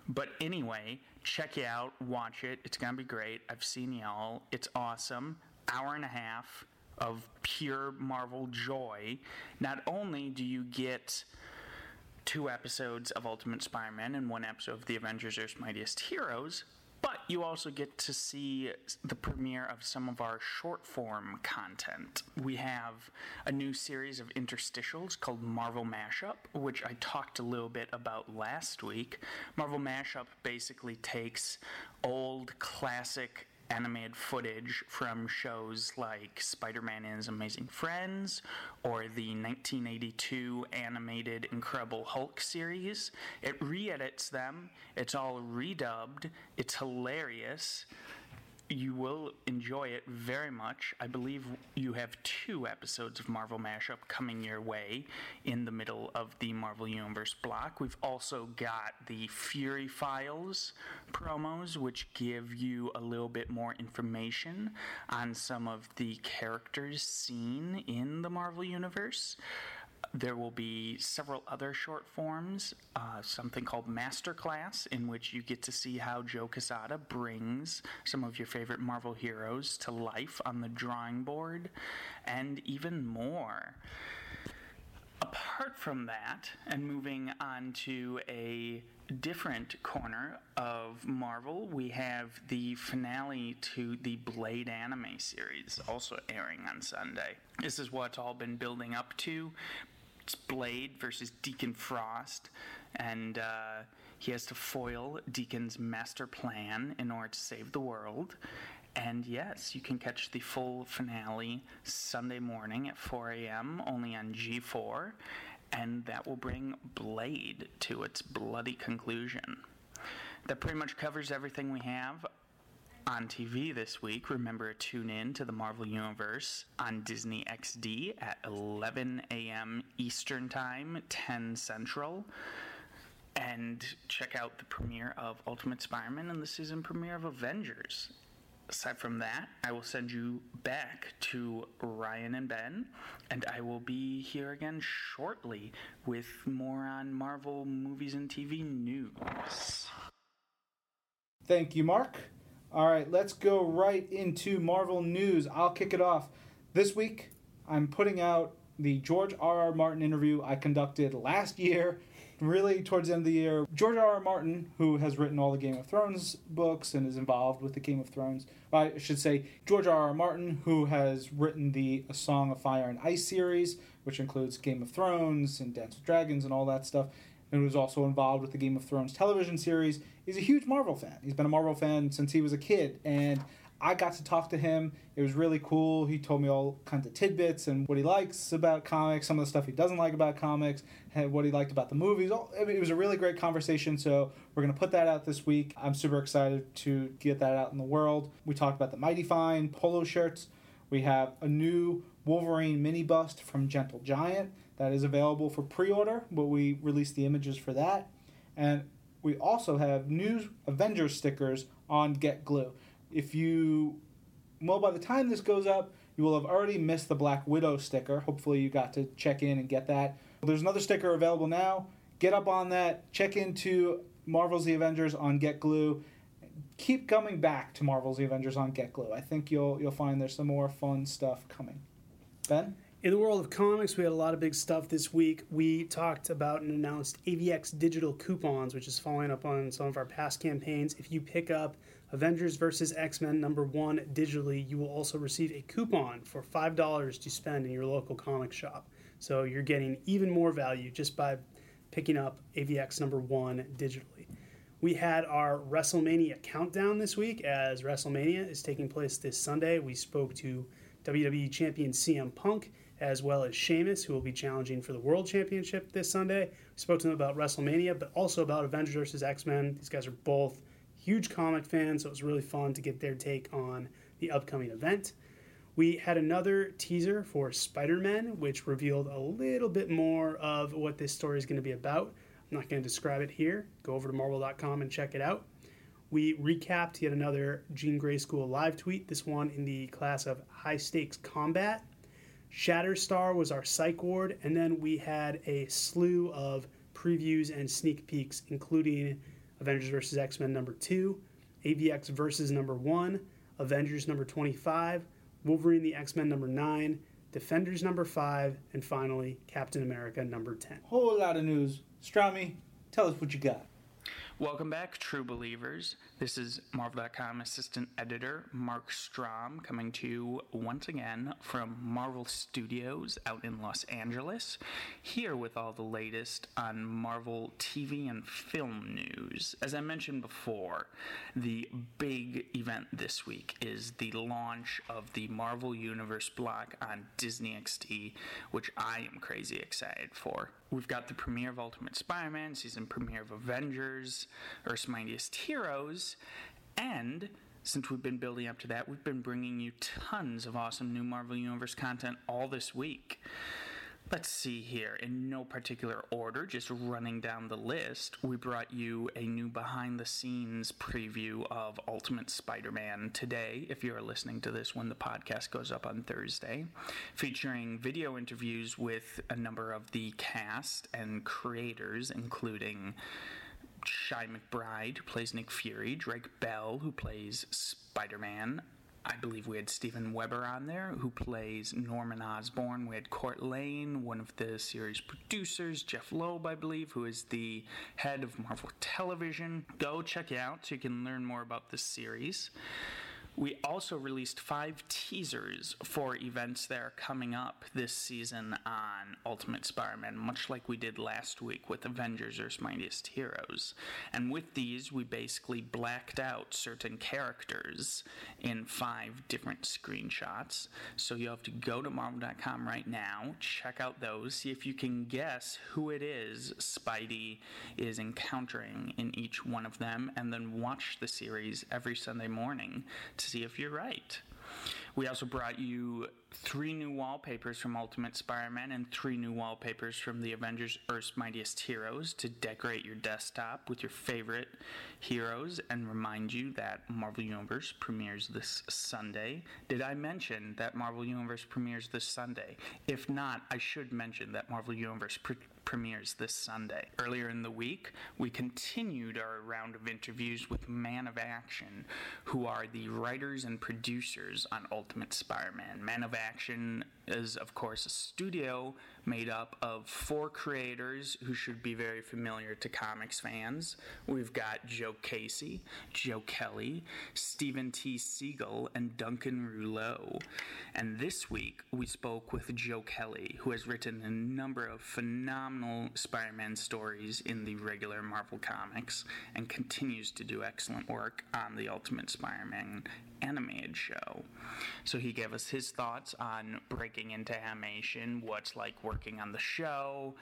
But anyway, check it out, watch it. It's going to be great. I've seen y'all. It's awesome. Hour and a half of pure Marvel joy. Not only do you get two episodes of Ultimate Spider Man and one episode of The Avengers Earth's Mightiest Heroes, but you also get to see the premiere of some of our short form content. We have a new series of interstitials called Marvel Mashup, which I talked a little bit about last week. Marvel Mashup basically takes old classic animated footage from shows like Spider Man and His Amazing Friends or the 1982 animated Incredible Hulk series. It re edits them, it's all redubbed, it's hilarious you will enjoy it very much. I believe you have two episodes of Marvel Mashup coming your way in the middle of the Marvel Universe block. We've also got the Fury Files promos, which give you a little bit more information on some of the characters seen in the Marvel Universe. There will be several other short forms, uh, something called Masterclass, in which you get to see how Joe Quesada brings some of your favorite Marvel heroes to life on the drawing board, and even more. Apart from that, and moving on to a different corner of Marvel, we have the finale to the Blade anime series, also airing on Sunday. This is what's all been building up to. Blade versus Deacon Frost, and uh, he has to foil Deacon's master plan in order to save the world. And yes, you can catch the full finale Sunday morning at 4 a.m. only on G4, and that will bring Blade to its bloody conclusion. That pretty much covers everything we have on TV this week. Remember to tune in to the Marvel Universe on Disney XD at 11 a.m. Eastern Time, 10 Central. And check out the premiere of Ultimate Spider Man and the season premiere of Avengers. Aside from that, I will send you back to Ryan and Ben, and I will be here again shortly with more on Marvel movies and TV news. Thank you, Marc. All right, let's go right into Marvel news. I'll kick it off. This week, I'm putting out the George R. R. Martin interview I conducted last year, really towards the end of the year. George R. R. Martin, who has written all the Game of Thrones books and is involved with the Game of Thrones, I should say George R. R. Martin, who has written the A Song of Fire and Ice series, which includes Game of Thrones and Dance with Dragons and all that stuff, and was also involved with the Game of Thrones television series he's a huge Marvel fan. He's been a Marvel fan since he was a kid, and I got to talk to him. It was really cool. He told me all kinds of tidbits and what he likes about comics, some of the stuff he doesn't like about comics, and what he liked about the movies. It was a really great conversation. So we're gonna put that out this week. I'm super excited to get that out in the world. We talked about the Mighty Fine polo shirts. We have a new Wolverine mini bust from Gentle Giant that is available for pre-order, but we released the images for that. And we also have new Avengers stickers on Get Glue. If you, well, by the time this goes up, you will have already missed the Black Widow sticker. Hopefully, you got to check in and get that. There's another sticker available now. Get up on that. Check into Marvel's The Avengers on Get Glue. Keep coming back to Marvel's The Avengers on Get Glue. I think you'll you'll find there's some more fun stuff coming. Ben. In the world of comics, we had a lot of big stuff this week. We talked about and announced AVX digital coupons, which is following up on some of our past campaigns. If you pick up Avengers vs. X Men number one digitally, you will also receive a coupon for $5 to spend in your local comic shop. So you're getting even more value just by picking up AVX number one digitally. We had our WrestleMania countdown this week as WrestleMania is taking place this Sunday. We spoke to WWE Champion CM Punk as well as Sheamus, who will be challenging for the World Championship this Sunday. We spoke to them about WrestleMania, but also about Avengers vs. X Men. These guys are both huge comic fans, so it was really fun to get their take on the upcoming event. We had another teaser for Spider Man, which revealed a little bit more of what this story is going to be about. I'm not going to describe it here. Go over to marvel.com and check it out. We recapped yet another Jean Grey School live tweet, this one in the class of high stakes combat. Shatterstar was our psych ward, and then we had a slew of previews and sneak peeks, including Avengers vs. X Men number 2, AVX versus number 1, Avengers number 25, Wolverine the X Men number 9, Defenders number 5, and finally Captain America number 10. Whole lot of news. Strommy, tell us what you got. Welcome back, true believers. This is Marvel.com assistant editor Marc Strom coming to you once again from Marvel Studios out in Los Angeles, here with all the latest on Marvel TV and film news. As I mentioned before, the big event this week is the launch of the Marvel Universe block on Disney XD, which I am crazy excited for. We've got the premiere of Ultimate Spider Man, season premiere of Avengers, Earth's Mightiest Heroes, and since we've been building up to that, we've been bringing you tons of awesome new Marvel Universe content all this week. Let's see here, in no particular order, just running down the list, we brought you a new behind the scenes preview of Ultimate Spider Man today, if you're listening to this when the podcast goes up on Thursday, featuring video interviews with a number of the cast and creators, including Chi McBride, who plays Nick Fury, Drake Bell, who plays Spider Man, I believe we had Steven Weber on there, who plays Norman Osborn. We had Cort Lane, one of the series producers, Jeph Loeb, I believe, who is the head of Marvel Television. Go check it out so you can learn more about this series. We also released five teasers for events that are coming up this season on Ultimate Spider Man, much like we did last week with Avengers Earth's Mightiest Heroes. And with these, we basically blacked out certain characters in five different screenshots. So you have to go to Marvel.com right now, check out those, see if you can guess who it is Spidey is encountering in each one of them, and then watch the series every Sunday morning to see if you're right. We also brought you three new wallpapers from Ultimate Spider Man and three new wallpapers from the Avengers Earth's Mightiest Heroes to decorate your desktop with your favorite heroes and remind you that Marvel Universe premieres this Sunday. Did I mention that Marvel Universe premieres this Sunday? If not, I should mention that Marvel Universe pre- premieres this Sunday. Earlier in the week, we continued our round of interviews with Man of Action, who are the writers and producers on Ultimate Spider Man. Man of Action is, of course, a studio made up of four creators who should be very familiar to comics fans. We've got Joe Casey, Joe Kelly, Steven T. Seagle, and Duncan Rouleau. And this week, we spoke with Joe Kelly, who has written a number of phenomenal Spider Man stories in the regular Marvel Comics and continues to do excellent work on the Ultimate Spider Man animated show. So he gave us his thoughts on breaking into animation, what's like working on the show.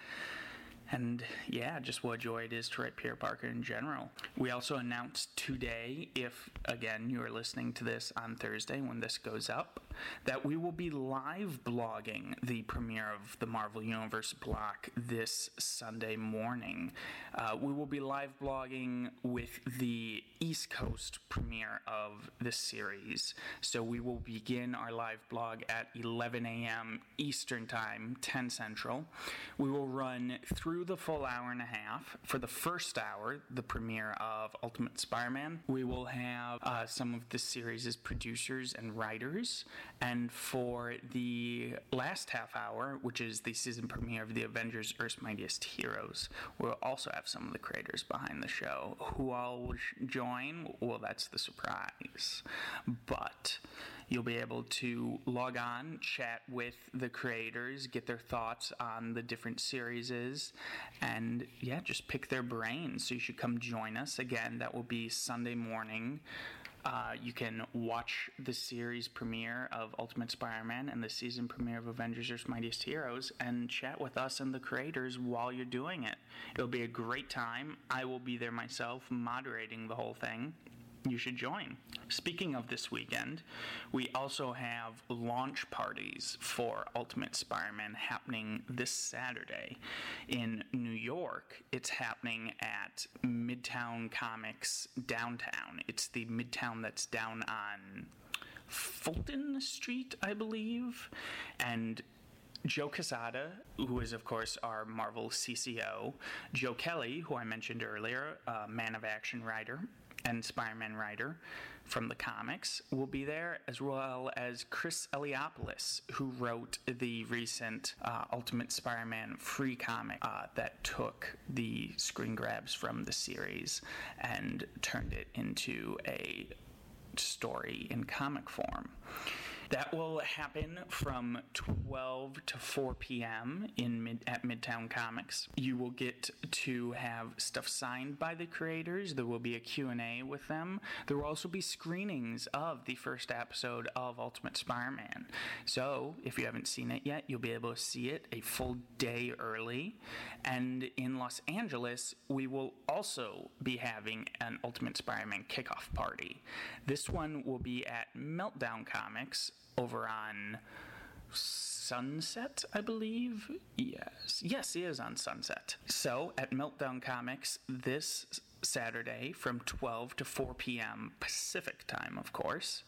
And yeah, just what joy it is to write Peter Parker in general. We also announced today, if again you are listening to this on Thursday when this goes up, that we will be live blogging the premiere of the Marvel Universe block this Sunday morning. Uh, we will be live blogging with the East Coast premiere of this series. So we will begin our live blog at 11 a.m. Eastern Time, 10 Central. We will run through the full hour and a half. For the first hour, the premiere of Ultimate Spider Man, we will have uh, some of the series' producers and writers. And for the last half hour, which is the season premiere of the Avengers Earth's Mightiest Heroes, we'll also have some of the creators behind the show. Who all will join? Well, that's the surprise. But you'll be able to log on, chat with the creators, get their thoughts on the different series, and yeah, just pick their brains. So you should come join us. Again, that will be Sunday morning. Uh, you can watch the series premiere of Ultimate Spider-Man and the season premiere of Avengers: Earth's Mightiest Heroes, and chat with us and the creators while you're doing it. It'll be a great time. I will be there myself, moderating the whole thing you should join. Speaking of this weekend, we also have launch parties for Ultimate Spider Man happening this Saturday. In New York, it's happening at Midtown Comics downtown. It's the Midtown that's down on Fulton Street, I believe. And Joe Quesada, who is, of course, our Marvel CCO, Joe Kelly, who I mentioned earlier, a man of action writer, and Spider Man writer from the comics, will be there, as well as Chris Eliopoulos, who wrote the recent uh, Ultimate Spider Man free comic uh, that took the screen grabs from the series and turned it into a story in comic form. That will happen from 12 to 4 p.m. in mid, at Midtown Comics. You will get to have stuff signed by the creators. There will be a Q&A with them. There will also be screenings of the first episode of Ultimate Spider-Man. So, if you haven't seen it yet, you'll be able to see it a full day early. And in Los Angeles, we will also be having an Ultimate Spider-Man kickoff party. This one will be at Meltdown Comics over on Sunset, I believe. Yes. Yes, he is on Sunset. So, at Meltdown Comics this Saturday from 12 to 4 p.m. Pacific time, of course.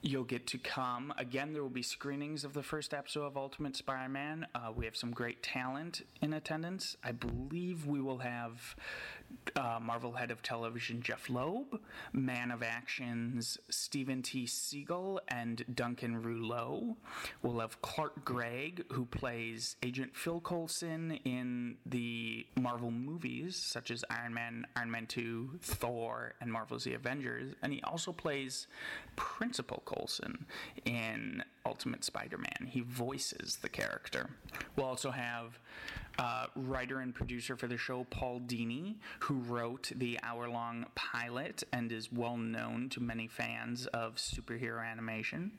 You'll get to come. Again, there will be screenings of the first episode of Ultimate Spider Man. Uh, we have some great talent in attendance. I believe we will have uh, Marvel head of television Jeph Loeb, Man of Action's Steven T. Seagle, and Duncan Rouleau. We'll have Clark Gregg, who plays Agent Phil Coulson in the Marvel movies, such as Iron Man, Iron Man 2, Thor, and Marvel's The Avengers. And he also plays Principal Coulson in Ultimate Spider Man. He voices the character. We'll also have uh, writer and producer for the show, Paul Dini, who wrote the hour long pilot and is well known to many fans of superhero animation.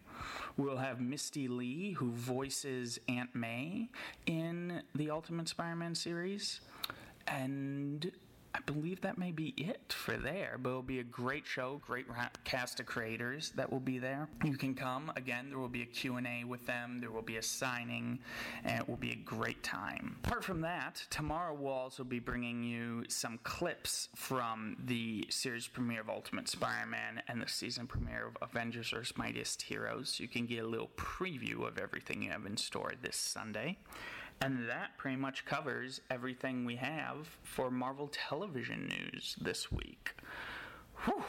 We'll have Misty Lee, who voices Aunt May in the Ultimate Spider Man series. And I believe that may be it for there, but it'll be a great show, great cast of creators that will be there. You can come. Again, there will be a Q&A with them, there will be a signing, and it will be a great time. Apart from that, tomorrow we'll also be bringing you some clips from the series premiere of Ultimate Spider-Man and the season premiere of Avengers Earth's Mightiest Heroes. You can get a little preview of everything you have in store this Sunday. And that pretty much covers everything we have for Marvel television news this week. Whew.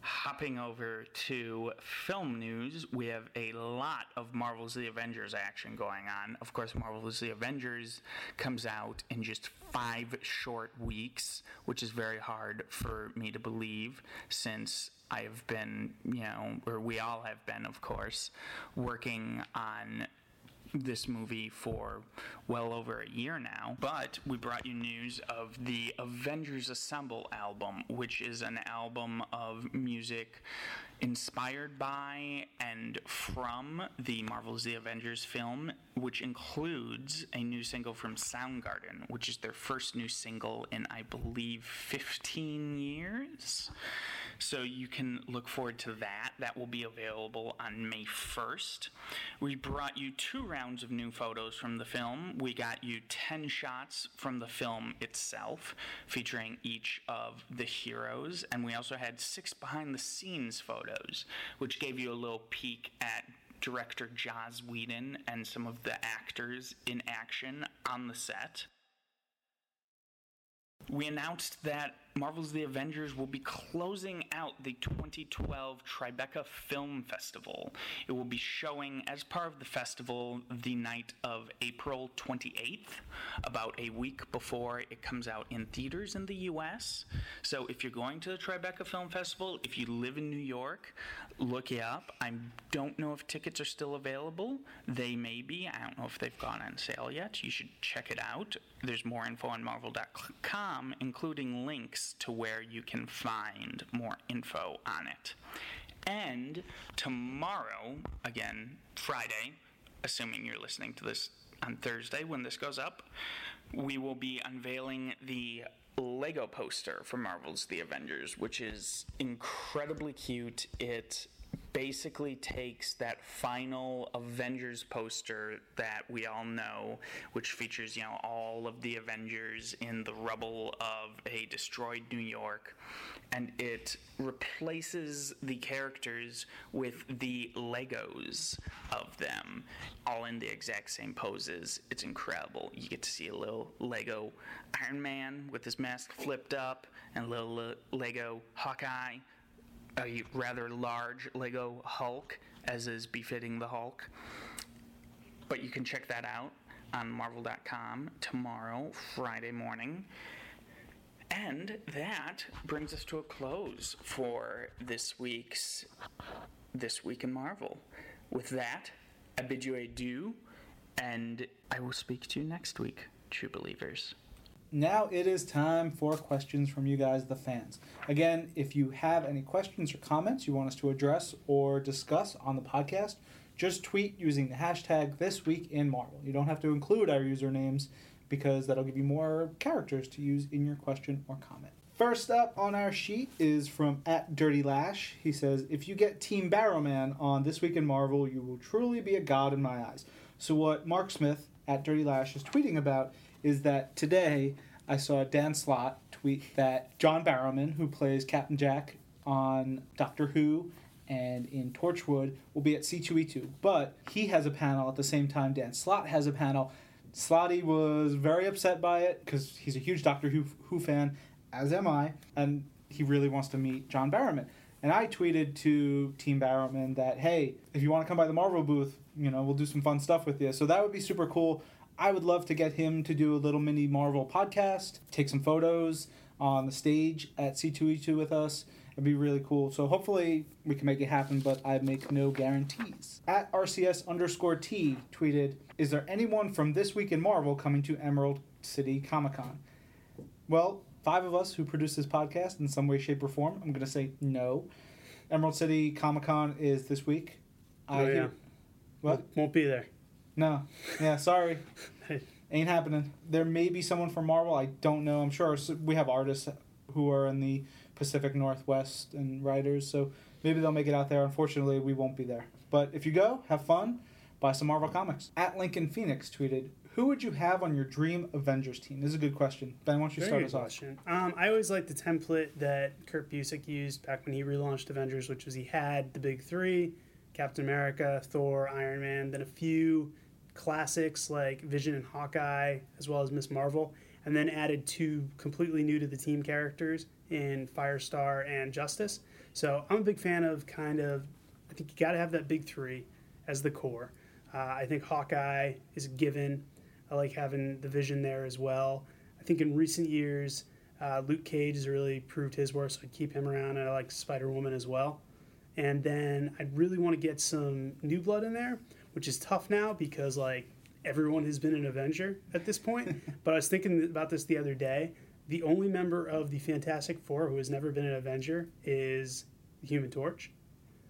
Hopping over to film news, we have a lot of Marvel's The Avengers action going on. Of course, Marvel's The Avengers comes out in just five short weeks, which is very hard for me to believe since I have been, you know, or we all have been, of course, working on this movie for well over a year now. But we brought you news of the Avengers Assemble album, which is an album of music inspired by and from the Marvel's The Avengers film, which includes a new single from Soundgarden, which is their first new single in, I believe, 15 years. So you can look forward to that. That will be available on May 1st. We brought you two rounds of new photos from the film. We got you 10 shots from the film itself, featuring each of the heroes, and we also had six behind the scenes photos, which gave you a little peek at director Joss Whedon and some of the actors in action on the set. We announced that Marvel's The Avengers will be closing out the 2012 Tribeca Film Festival. It will be showing as part of the festival the night of April 28th, about a week before it comes out in theaters in the US. So if you're going to the Tribeca Film Festival, if you live in New York, look it up. I don't know if tickets are still available. They may be. I don't know if they've gone on sale yet. You should check it out. There's more info on marvel.com, including links to where you can find more info on it. And tomorrow, again, Friday, assuming you're listening to this on Thursday when this goes up, we will be unveiling the Lego poster for Marvel's The Avengers, which is incredibly cute. It basically takes that final Avengers poster that we all know, which features, you know, all of the Avengers in the rubble of a destroyed New York, and it replaces the characters with the Legos of them, all in the exact same poses. It's incredible. You get to see a little Lego Iron Man with his mask flipped up, and a little Lego Hawkeye a rather large Lego Hulk, as is befitting the Hulk. But you can check that out on Marvel.com tomorrow, Friday morning. And that brings us to a close for this week's This Week in Marvel. With that, I bid you adieu, and I will speak to you next week, true believers. Now it is time for questions from you guys, the fans. Again, if you have any questions or comments you want us to address or discuss on the podcast, just tweet using the hashtag This Week in Marvel. You don't have to include our usernames because that'll give you more characters to use in your question or comment. First up on our sheet is from at Dirty Lash. He says, "If you get Team Barrowman on This Week in Marvel, you will truly be a god in my eyes." So what Mark Smith at Dirty Lash is tweeting about is that today I saw Dan Slott tweet that John Barrowman, who plays Captain Jack on Doctor Who and in Torchwood, will be at C2E2. But he has a panel at the same time Dan Slott has a panel. Slotty was very upset by it because he's a huge Doctor Who, Who fan, as am I, and he really wants to meet John Barrowman. And I tweeted to Team Barrowman that, hey, if you want to come by the Marvel booth, you know, we'll do some fun stuff with you. So that would be super cool. I would love to get him to do a little mini Marvel podcast, take some photos on the stage at C2E2 with us. It'd be really cool. So hopefully we can make it happen, but I make no guarantees. At RCS underscore T tweeted, Is there anyone from This Week in Marvel coming to Emerald City Comic Con? Well, five of us who produce this podcast in some way, shape, or form, I'm going to say no. Emerald City Comic Con is this week. Oh, yeah. hear- What? Won't be there. No. Yeah, sorry. [laughs] Hey. Ain't happening. There may be someone from Marvel. I don't know. I'm sure we have artists who are in the Pacific Northwest and writers, so maybe they'll make it out there. Unfortunately, we won't be there. But if you go, have fun. Buy some Marvel comics. At Lincoln Phoenix tweeted, "Who would you have on your dream Avengers team?" This is a good question. Ben, why don't you Very start us off? Um, I always liked the template that Kurt Busiek used back when he relaunched Avengers, which was he had the big three: Captain America, Thor, Iron Man, then a few classics like Vision and Hawkeye, as well as Miss Marvel, and then added two completely new to the team characters in Firestar and Justice. So I'm a big fan of kind of. I think you got to have that big three as the core. Uh, I think Hawkeye is a given. I like having the Vision there as well. I think in recent years, uh, Luke Cage has really proved his worth, so I'd keep him around, and I like Spider Woman as well. And then I'd really want to get some new blood in there, which is tough now because like everyone has been an Avenger at this point. [laughs] but I was thinking about this the other day. The only member of the Fantastic Four who has never been an Avenger is the Human Torch.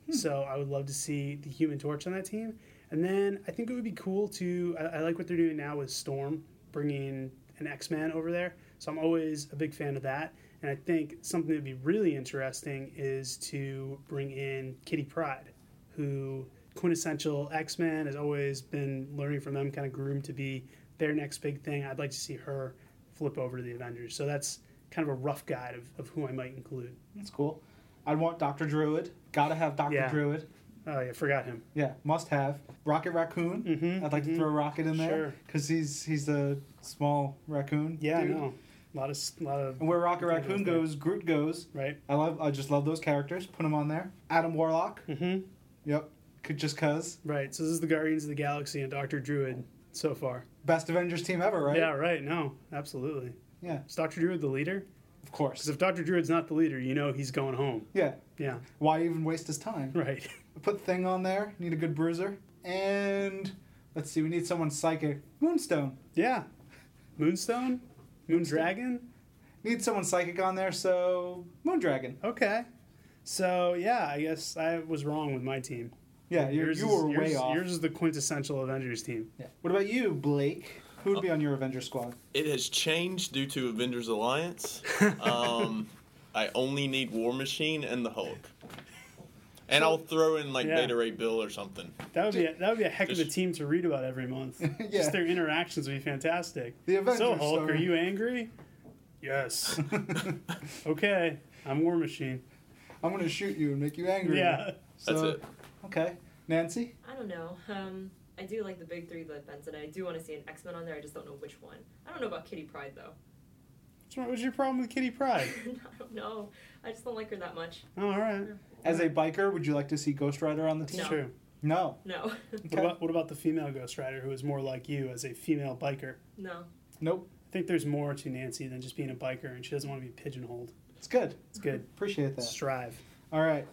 Hmm. So I would love to see the Human Torch on that team. And then I think it would be cool to. I, I like what they're doing now with Storm, bringing an X Man over there. So I'm always a big fan of that. And I think something that would be really interesting is to bring in Kitty Pryde, who quintessential X Men has always been learning from them, kind of groomed to be their next big thing. I'd like to see her flip over to the Avengers. So that's kind of a rough guide of, of who I might include. That's cool. I'd want Doctor Druid. Gotta have Doctor Yeah. Druid. Oh yeah, forgot him. Yeah, must have. Rocket Raccoon. Mhm, I'd like to mhm. throw Rocket in there Sure. because he's he's a small raccoon. Yeah, dude. no, a lot of s- lot of And where Rocket Raccoon goes there. Groot goes. right. I love. I just love those characters. Put them on there. Adam Warlock. Mm-hmm. Yep. Could just cause Right. So this is the Guardians of the Galaxy and Doctor Druid so far. best Avengers team ever, right? Yeah. Right. No. Absolutely. Yeah. Is Doctor Druid the leader? Of course. Because if Doctor Druid's not the leader, you know he's going home. Yeah. Yeah. Why even waste his time? Right. [laughs] Put Thing on there. Need a good bruiser. And let's see. We need someone psychic. Moonstone. yeah. Moonstone. Moondragon. Need someone psychic on there. So Moondragon. Okay. So yeah, I guess I was wrong with my team. Yeah, you Yours you is- were yours, way off. Yours is the quintessential Avengers team. Yeah. What about you, Blake? Who would be on your Avengers squad? It has changed due to Avengers Alliance. [laughs] Um, I only need War Machine and the Hulk. And I'll throw in like Yeah. Beta Ray Bill or something. That would be a, that would be a heck of a team to read about every month. [laughs] Yeah. Just their interactions would be fantastic. The Avengers so Hulk, story. are you angry? Yes. [laughs] okay, I'm War Machine. I'm gonna shoot you and make you angry. Yeah. That's it. Okay, Nancy. I don't know. Um, I do like the big three that Ben said. I do want to see an X Men on there. I just don't know which one. I don't know about Kitty Pryde though. What's, wrong- what's your problem with Kitty Pryde? [laughs] I don't know. I just don't like her that much. Oh, all right. As a biker, would you like to see Ghost Rider on the team? No. True. No. No, What about what about the female Ghost Rider who is more like you as a female biker? no. Nope. I think there's more to Nancy than just being a biker, and she doesn't want to be pigeonholed. It's good. It's good. Appreciate that. Strive. All right.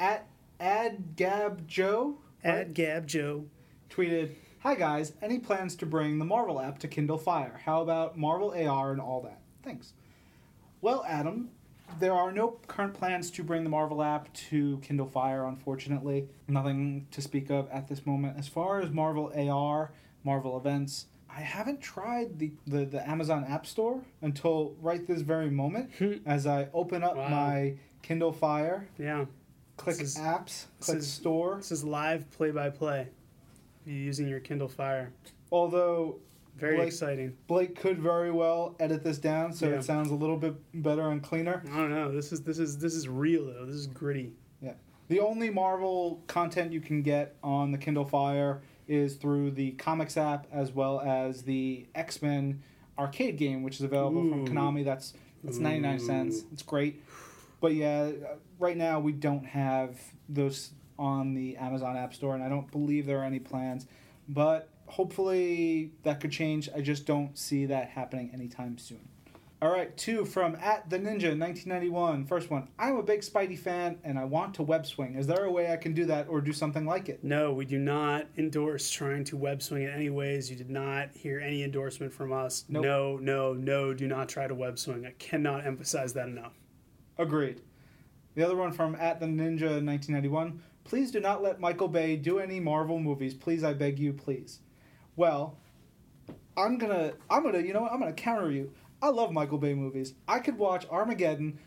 At Ad Gab Joe Add Gab Joe. tweeted, "Hi guys, any plans to bring the Marvel app to Kindle Fire? How about Marvel AR and all that? Thanks." Well, Adam, there are no current plans to bring the Marvel app to Kindle Fire, unfortunately. Nothing to speak of at this moment. As far as Marvel AR, Marvel events, I haven't tried the, the, the Amazon App Store until right this very moment. Hmm. as I open up Wow. my Kindle Fire, Yeah. click is- apps, click is- store. This is live play by play. You using your Kindle Fire. Although Very Blake- exciting. Blake could very well edit this down so Yeah. it sounds a little bit better and cleaner. I don't know. This is this is this is real though. This is gritty. Yeah. The only Marvel content you can get on the Kindle Fire is through the comics app as well as the X Men arcade game, which is available from Konami. That's that's ninety nine cents. It's great, but yeah, right now we don't have those on the Amazon App Store, and I don't believe there are any plans. But hopefully that could change. I just don't see that happening anytime soon. All right, two from at the Ninja 1991. First one, I'm a big Spidey fan and I want to web swing. Is there a way I can do that or do something like it? No, we do not endorse trying to web swing in any ways. You did not hear any endorsement from us. Nope. No, no, no, do not try to web swing. I cannot emphasize that enough. Agreed. The other one from at the Ninja 1991. Please do not let Michael Bay do any Marvel movies. Please, I beg you, please. Well, I'm gonna, I'm gonna, you know, what? I'm gonna counter you. I love Michael Bay movies. I could watch Armageddon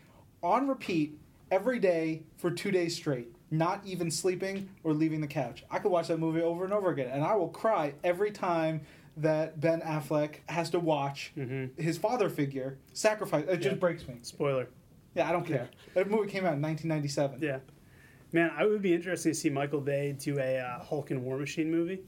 on repeat every day for two days straight, not even sleeping or leaving the couch. I could watch that movie over and over again, and I will cry every time that Ben Affleck has to watch Mm-hmm. his father figure sacrifice. It just breaks me. Spoiler. Yeah, I don't care. [laughs] That movie came out in 1997. Yeah. Man, I would be interested to see Michael Bay do a uh, Hulk and War Machine movie.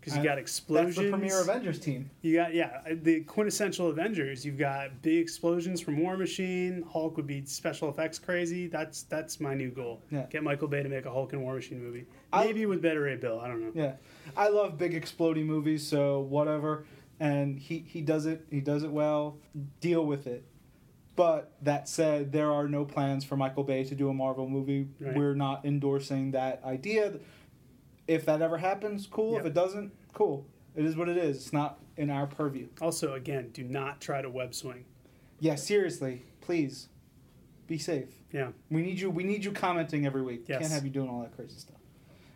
Because you Uh, got explosions. That's the premier Avengers team. You got yeah, the quintessential Avengers. You've got big explosions from War Machine. Hulk would be special effects crazy. That's that's my new goal. Yeah. Get Michael Bay to make a Hulk and War Machine movie. I- Maybe with Beta Ray Bill. I don't know. Yeah, I love big exploding movies, so whatever. And he he does it. He does it well. Deal with it. But that said, there are no plans for Michael Bay to do a Marvel movie. Right. We're not endorsing that idea. If that ever happens, cool. If it doesn't, cool. It is what it is. It's not in our purview. Also, again, do not try to web swing. Yeah, seriously, please, be safe. Yeah. We need you. We need you commenting every week. Yes. Can't have you doing all that crazy stuff.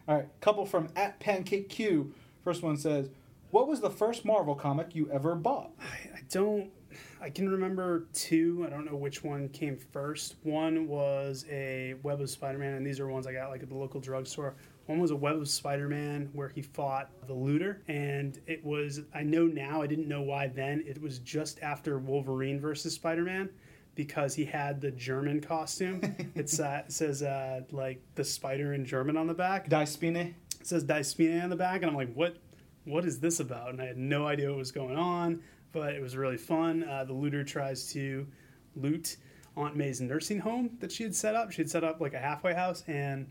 All right, couple from at Pancake Q. First one says, "What was the first Marvel comic you ever bought?" I, I don't. I can remember two. I don't know which one came first. One was a Web of Spider-Man, and these are ones I got like at the local drugstore. One was a Web of Spider-Man where he fought the Looter, and it was. I know now. I didn't know why then. It was just after Wolverine versus Spider-Man. Because he had the German costume, [laughs] uh, it says uh, like the spider in German on the back. Die Spine. It says Die Spine on the back, and I'm like, what? What is this about? And I had no idea what was going on, but it was really fun. Uh, the looter tries to loot Aunt May's nursing home that she had set up. She had set up like a halfway house, and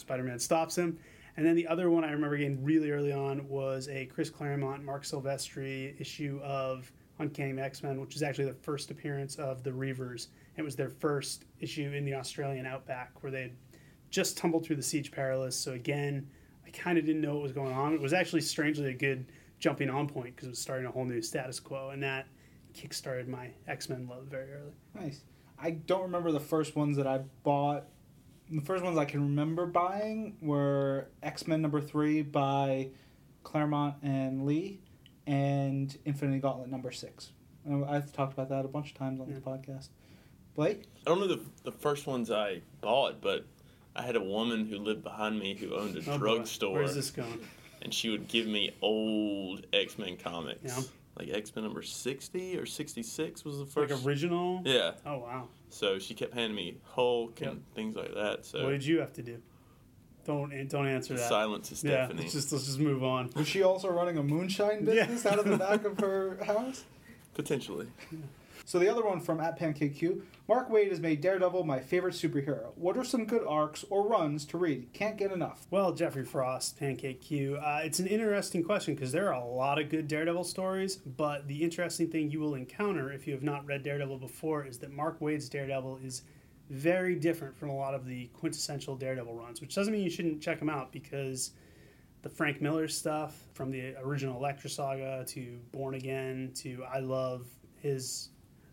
Spider-Man stops him. And then the other one I remember getting really early on was a Chris Claremont, Marc Silvestri issue of Uncanny X-Men, which is actually the first appearance of the Reavers. It was their first issue in the Australian outback where they just tumbled through the Siege Perilous. So again, I kind of didn't know what was going on. It was actually strangely a good jumping on point because it was starting a whole new status quo, and that kickstarted my X Men love very early. Nice. I don't remember the first ones that I bought. The first ones I can remember buying were X Men number three by Claremont and Lee, and Infinity Gauntlet number six. And I've talked about that a bunch of times on this hmm. podcast. Blake, I don't know the the first ones I bought, but I had a woman who lived behind me who owned a Oh, boy. drugstore, Where's this going? and she would give me old X Men comics. Yeah. Like X Men number 60 or 66 was the Like first. original? yeah. Oh wow. So she kept handing me Hulk and Yep. things like that. So What did you have to do? Don't eh, don't answer that. silence is yeah, Stephanie. let's just let's just move on. Was she also running a moonshine [laughs] Yeah. business out of the back of her house? Potentially. So the other one from at PancakeQ, Mark Waid has made Daredevil my favorite superhero. What are some good arcs or runs to read? Can't get enough. Well, Jeffrey Frost, Pancake Q. Uh, it's an interesting question because there are a lot of good Daredevil stories, but the interesting thing you will encounter if you have not read Daredevil before is that Mark Waid's Daredevil is very different from a lot of the quintessential Daredevil runs, which doesn't mean you shouldn't check them out because the Frank Miller stuff from the original Elektra saga to Born Again to I love his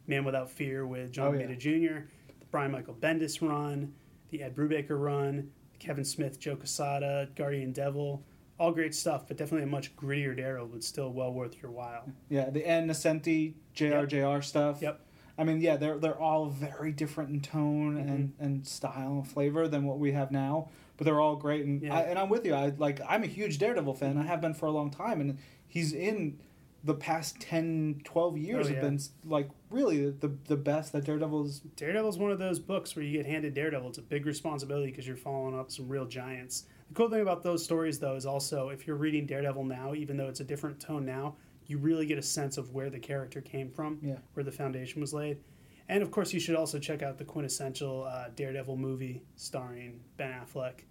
Man Without Fear with John Oh, yeah. Romita Jr., the Brian Michael Bendis run, the Ed Brubaker run, Kevin Smith, Joe Quesada, Guardian Devil, all great stuff, but definitely a much grittier Daredevil, but still well worth your while. Yeah, the Ann Nocenti, JRJR stuff. Yep. I mean, yeah, they're they're all very different in tone mm-hmm. and, and style and flavor than what we have now, but they're all great. And Yeah. I, and I'm with you. I like I'm a huge Daredevil fan. I have been for a long time, and he's in the past 10, 12 years Oh, have been like really the the best that Daredevil's. Daredevil's one of those books where you get handed Daredevil. It's a big responsibility because you're following up some real giants. The cool thing about those stories, though, is also if you're reading Daredevil now, even though it's a different tone now, you really get a sense of where the character came from, Yeah. where the foundation was laid. And of course, you should also check out the quintessential uh, Daredevil movie starring Ben Affleck.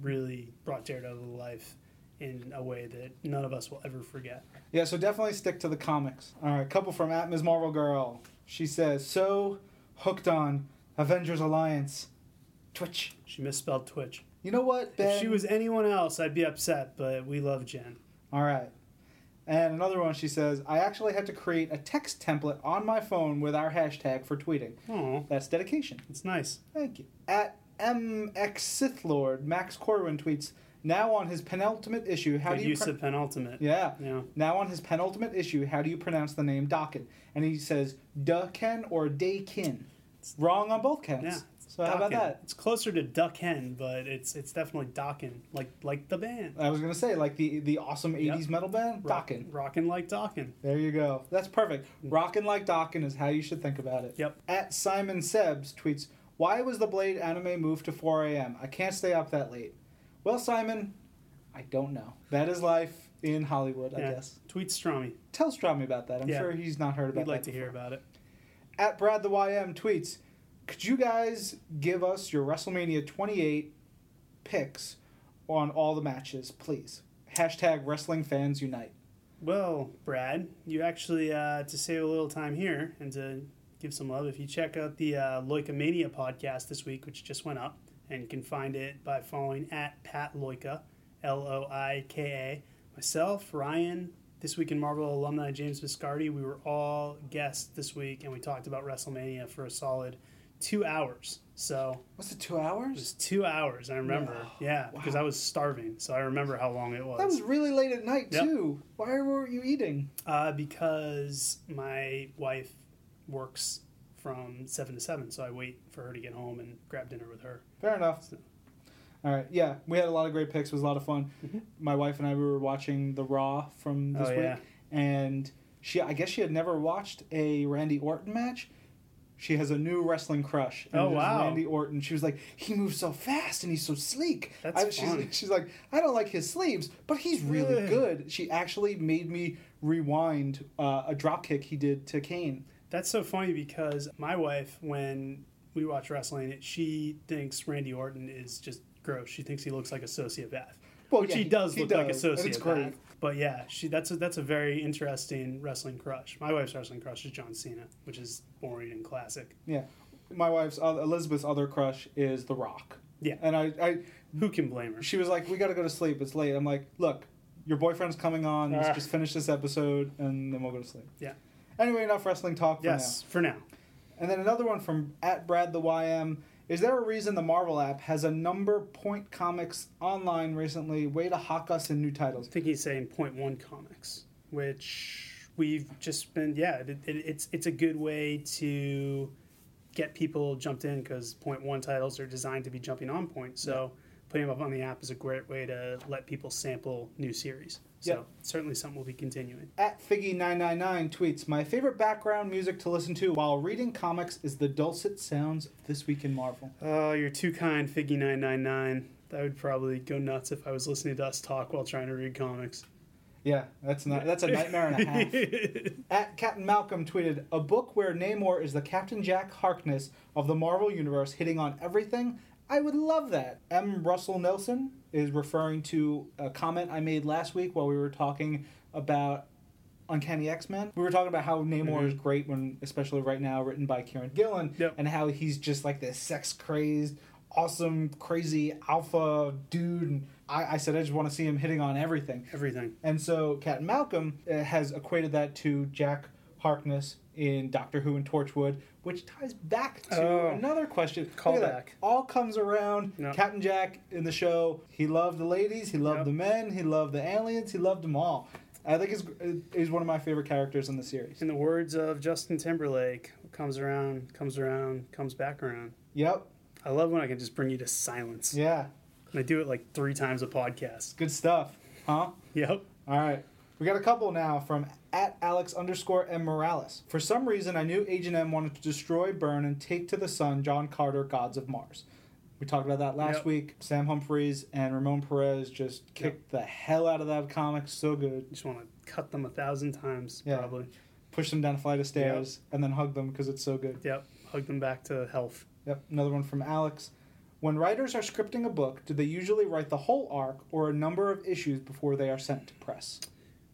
Really brought Daredevil to life in a way that none of us will ever forget. Yeah, so definitely stick to the comics. All right, couple from at Ms. Marvel Girl. She says so hooked on Avengers Alliance, Twitch. She misspelled Twitch. You know what, Ben? If she was anyone else, I'd be upset, but we love Jen. All right. And another one, she says, I actually had to create a text template on my phone with our hashtag for tweeting. Oh, That's dedication. it's nice. Thank you. At MX Sith Lord, Max Corwin tweets, now on his penultimate issue, how Good do you... use pro- of penultimate. yeah. Yeah. Now on his penultimate issue, how do you pronounce the name Daken? And he says, Ducken or Dakin. Wrong on both counts. Yeah. So how about Dockin. that? It's closer to Duck Hen, but it's it's definitely Dockin, like like the band. I was gonna say like the the awesome Yep. '80s metal band, Dokken. Rockin' like Dokken. There you go. That's perfect. Mm. Rockin' like Dokken is how you should think about it. Yep. At Simon Sebs tweets, "Why was the Blade anime moved to 4 a.m.? I can't stay up that late." Well, Simon, I don't know. That is life in Hollywood, I Yeah. guess. Tweet Strommy. Tell Strommy about that. I'm Yeah. sure he's not heard about We'd like that to hear before. about it. At Brad the YM tweets, "Could you guys give us your WrestleMania 28 picks on all the matches, please?" Hashtag Wrestling Fans Unite. Well, Brad, you actually uh, to save a little time here and to give some love, if you check out the uh, Loikomania podcast this week, which just went up, and you can find it by following at Pat Loika, L O I K A. Myself, Ryan, this week in Marvel alumni James Viscardi, we were all guests this week, and we talked about WrestleMania for a solid two hours. So Was it two it hours? was two hours. I remember, yeah, because I was starving, so I remember how long it was. That was really late at night Yep. too. Why were you eating? Uh, because my wife works from seven to seven, so I wait for her to get home and grab dinner with her. Fair enough. So- All right. Yeah, we had a lot of great picks. It was a lot of fun. Mhm. My wife and I we were watching the Raw from this Oh, week, yeah. and she I guess she had never watched a Randy Orton match. She has a new wrestling crush. and Oh, wow. Randy Orton. She was like, he moves so fast and he's so sleek. That's I, she's, fun. she's like, I don't like his sleeves, but he's really good. She actually made me rewind uh, a drop kick he did to Kane. That's so funny because my wife, when we watch wrestling, she thinks Randy Orton is just gross. She thinks he looks like a sociopath. Well, Which yeah, he does he look like a sociopath. it's great. But yeah, she that's a, that's a very interesting wrestling crush. My wife's wrestling crush is John Cena, which is boring and classic. Yeah. My wife's uh, Elizabeth's other crush is The Rock. Yeah. And I, I Who can blame her? she was like, "We got to go to sleep. It's late." I'm like, "Look, your boyfriend's coming on. Let's Ah. just finish this episode and then we'll go to sleep." Yeah. Anyway, enough wrestling talk for now. Yes, for now. now. And then another one from at Brad the YM. Is there a reason the Marvel app has a number Point Comics online recently? Way to hawk us in new titles. I think he's saying point one comics, which we've just been yeah. It, it, it's it's a good way to get people jumped in because point one titles are designed to be jumping on point. So putting them up on the app is a great way to let people sample new series. So Yep. certainly something we'll be continuing. At Figgy999 tweets, My favorite background music to listen to while reading comics is the dulcet sounds of This Week in Marvel. Oh, you're too kind, Figgy999. That would probably go nuts if I was listening to us talk while trying to read comics. Yeah, that's not that's a nightmare and a half. [laughs] At Captain Malcolm tweeted, a book where Namor is the Captain Jack Harkness of the Marvel Universe hitting on everything. I would love that. M. Russell Nelson is referring to a comment I made last week while we were talking about Uncanny X Men. We were talking about how Namor is great when, especially right now, written by Kieron Gillen, Yep. and how he's just like this sex crazed, awesome, crazy alpha dude. And I, I said I just want to see him hitting on everything. Everything. And so Captain Malcolm uh, has equated that to Jack Harkness in Doctor Who and Torchwood, which ties back to Oh. another question. Call Look at that. back. All comes around. Yep. Captain Jack in the show, he loved the ladies, he loved Yep. the men, he loved the aliens, he loved them all. I think he's, he's one of my favorite characters in the series. In the words of Justin Timberlake, comes around, comes around, comes back around. Yep. I love when I can just bring you to silence. Yeah. And I do it like three times a podcast. Good stuff. Huh? Yep. All right. We got a couple now from at Alex underscore M Morales. For some reason, I knew Agent M wanted to destroy, burn, and take to the sun John Carter, Gods of Mars. We talked about that last Yep. week. Sam Humphries and Ramon Perez just kicked the hell out of that comic. So good. Just want to cut them a thousand times, Yeah. probably. Push them down a flight of stairs and then hug them because it's so good. Yep. Hug them back to health. Yep. Another one from Alex. When writers are scripting a book, do they usually write the whole arc or a number of issues before they are sent to press?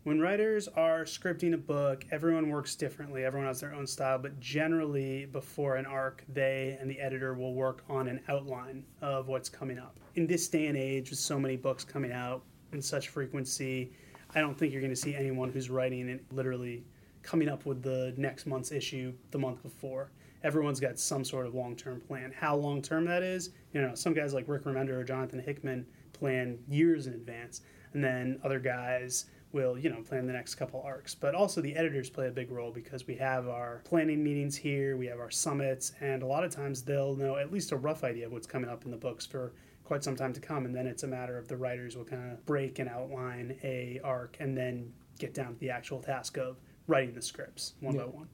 When writers are scripting a book, everyone works differently. Everyone has their own style, but generally, before an arc, they and the editor will work on an outline of what's coming up. In this day and age, with so many books coming out in such frequency, I don't think you're going to see anyone who's writing it literally coming up with the next month's issue the month before. Everyone's got some sort of long term plan. How long term that is, you know, some guys like Rick Remender or Jonathan Hickman plan years in advance, and then other guys will, you know, plan the next couple arcs. But also the editors play a big role because we have our planning meetings here, we have our summits, and a lot of times they'll know at least a rough idea of what's coming up in the books for quite some time to come, and then it's a matter of the writers will kind of break and outline a arc and then get down to the actual task of writing the scripts one Yeah. by one.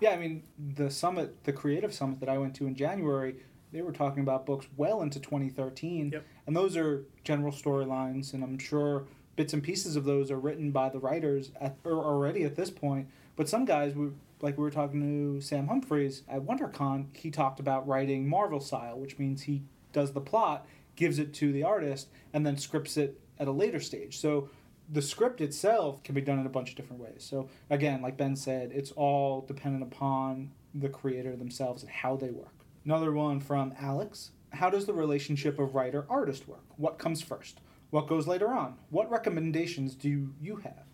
Yeah, I mean, the summit, the creative summit that I went to in January, they were talking about books well into 2013. Yep. And those are general storylines, and I'm sure bits and pieces of those are written by the writers at, or already at this point. But some guys, we, like we were talking to Sam Humphries at WonderCon, he talked about writing Marvel style, which means he does the plot, gives it to the artist, and then scripts it at a later stage. So the script itself can be done in a bunch of different ways. So again, like Ben said, it's all dependent upon the creator themselves and how they work. Another one from Alex. How does the relationship of writer artist work? What comes first? What goes later on? What recommendations do you have?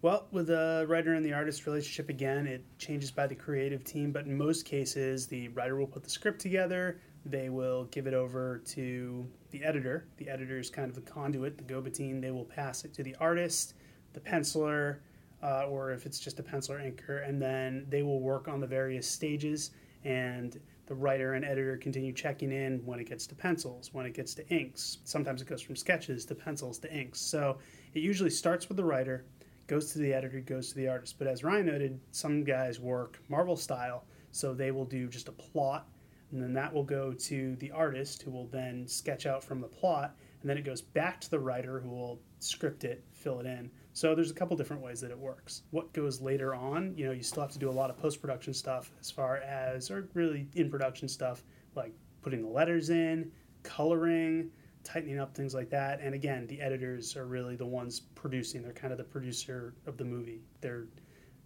Well, with the writer and the artist relationship, again, it changes by the creative team, but in most cases, the writer will put the script together, they will give it over to the editor. The editor is kind of the conduit, the go between. They will pass it to the artist, the penciler, uh, or if it's just a penciler inker, and then they will work on the various stages. And the writer and editor continue checking in when it gets to pencils, when it gets to inks. Sometimes it goes from sketches to pencils to inks. So it usually starts with the writer, goes to the editor, goes to the artist. But as Ryan noted, some guys work Marvel style, so they will do just a plot, and then that will go to the artist, who will then sketch out from the plot, and then it goes back to the writer, who will script it, fill it in. So there's a couple different ways that it works. What goes later on, you know, you still have to do a lot of post production stuff as far as, or really in production stuff, like putting the letters in, coloring, tightening up things like that. And again, the editors are really the ones producing. They're kind of the producer of the movie. They're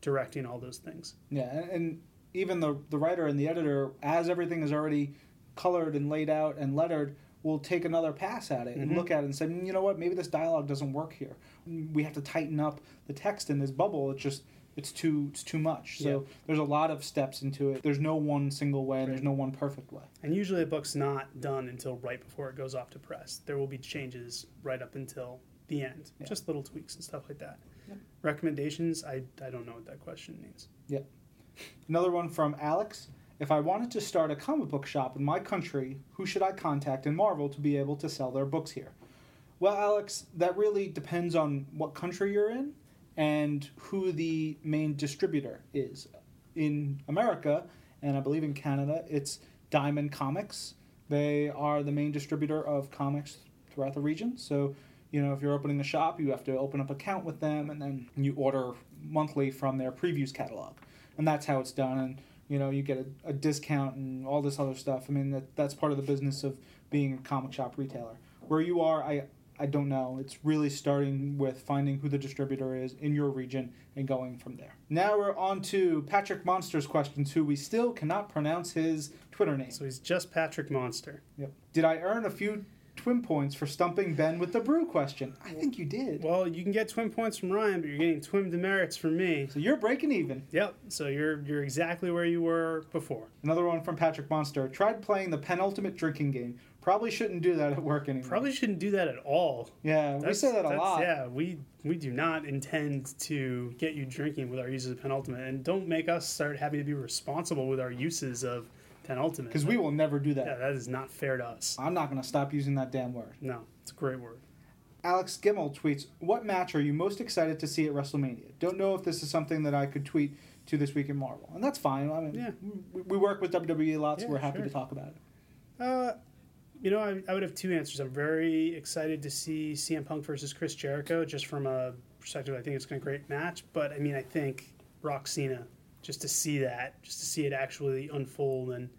directing all those things. Yeah, and, even the the writer and the editor, as everything is already colored and laid out and lettered, will take another pass at it and Mhm. look at it and say, "Mm, you know what, maybe this dialogue doesn't work here. We have to tighten up the text in this bubble. It's just it's too it's too much. So there's a lot of steps into it. There's no one single way. and There's no one perfect way. And usually a book's not done until right before it goes off to press. There will be changes right up until the end, Yeah. just little tweaks and stuff like that. Yep. Recommendations? I, I don't know what that question means. Yeah. Another one from Alex. If I wanted to start a comic book shop in my country, who should I contact in Marvel to be able to sell their books here? Well, Alex, that really depends on what country you're in and who the main distributor is. In America, and I believe in Canada, it's Diamond Comics. They are the main distributor of comics throughout the region. So, you know, if you're opening a shop, you have to open up an account with them and then you order monthly from their previews catalog. And that's how it's done. And, you know, you get a, a discount and all this other stuff. I mean, that, that's part of the business of being a comic shop retailer. Where you are, I, I don't know. It's really starting with finding who the distributor is in your region and going from there. Now we're on to Patrick Monster's questions, who we still cannot pronounce his Twitter name. So he's just Patrick Monster. Yep. Did I earn a few twin points for stumping Ben with the brew question? I think you did. Well, you can get twin points from Ryan, but you're getting twin demerits from me. So you're breaking even. Yep. So you're you're exactly where you were before. Another one from Patrick Monster. Tried playing the penultimate drinking game. Probably shouldn't do that at work anymore. Probably shouldn't do that at all. Yeah, we say that a that's- lot. Yeah, we we do not intend to get you drinking with our uses of penultimate, and don't make us start having to be responsible with our uses of penultimate. Because we will never do that. Yeah, that is not fair to us. I'm not going to stop using that damn word. No, it's a great word. Alex Gimmel tweets, What match are you most excited to see at WrestleMania? Don't know if this is something that I could tweet to This Week in Marvel. And that's fine. I mean, Yeah. we, we work with WWE a lot, so Yeah, we're happy sure. to talk about it. Uh, you know, I, I would have two answers. I'm very excited to see CM Punk versus Chris Jericho, just from a perspective. I think it's going to be a great match. But I mean, I think Rock Cena, just to see that, just to see it actually unfold and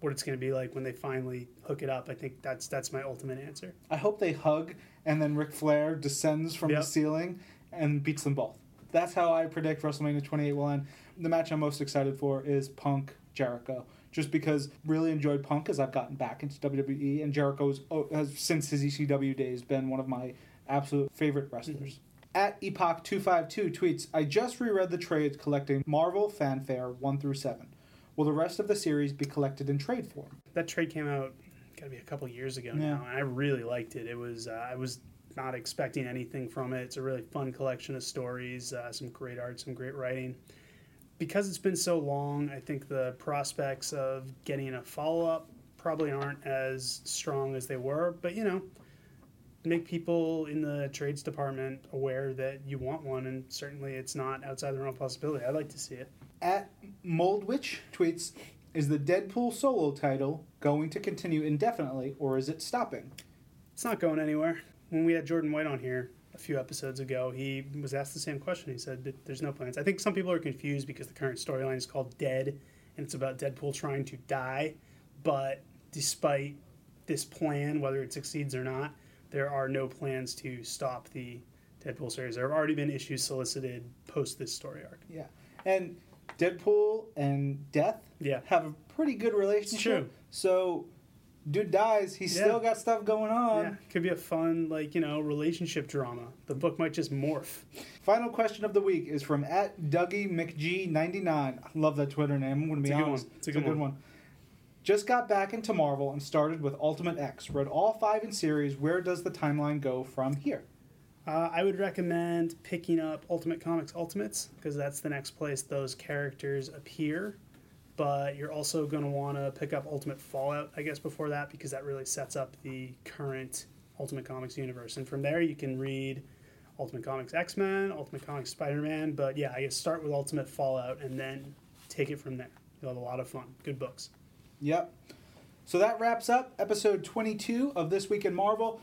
what it's going to be like when they finally hook it up. I think that's that's my ultimate answer. I hope they hug and then Ric Flair descends from the ceiling and beats them both. That's how I predict WrestleMania 28 will end. The match I'm most excited for is Punk Jericho. Just because really enjoyed Punk as I've gotten back into WWE, and Jericho oh, has since his ECW days been one of my absolute favorite wrestlers. Mm-hmm. At Epoch252 tweets, I just reread the trades collecting Marvel Fanfare 1 through 7. Will the rest of the series be collected in trade form? That trade came out, got to be a couple years ago Yeah. now, and I really liked it. It was uh, I was not expecting anything from it. It's a really fun collection of stories, uh, some great art, some great writing. Because it's been so long, I think the prospects of getting a follow up probably aren't as strong as they were. But you know, make people in the trades department aware that you want one, and certainly it's not outside the realm of possibility. I'd like to see it. At Moldwitch tweets, is the Deadpool solo title going to continue indefinitely or is it stopping? It's not going anywhere. When we had Jordan White on here a few episodes ago, he was asked the same question. He said that there's no plans. I think some people are confused because the current storyline is called Dead, and it's about Deadpool trying to die. But despite this plan, whether it succeeds or not, there are no plans to stop the Deadpool series. There have already been issues solicited post this story arc. Yeah. And Deadpool and Death Yeah. have a pretty good relationship. true. So, dude dies, he's Yeah. still got stuff going on. Yeah, could be a fun, like, you know, relationship drama. The book might just morph. Final question of the week is from at Dougie McG99. Love that Twitter name. I'm going to be It's a good honest. one. It's a good one. Just got back into Marvel and started with Ultimate X. Read all five in series. Where does the timeline go from here? Uh, I would recommend picking up Ultimate Comics Ultimates because that's the next place those characters appear. But you're also going to want to pick up Ultimate Fallout, I guess, before that because that really sets up the current Ultimate Comics universe. And from there, you can read Ultimate Comics X Men, Ultimate Comics Spider Man. But yeah, I guess start with Ultimate Fallout and then take it from there. You'll have a lot of fun. Good books. Yep. So that wraps up episode 22 of This Week in Marvel.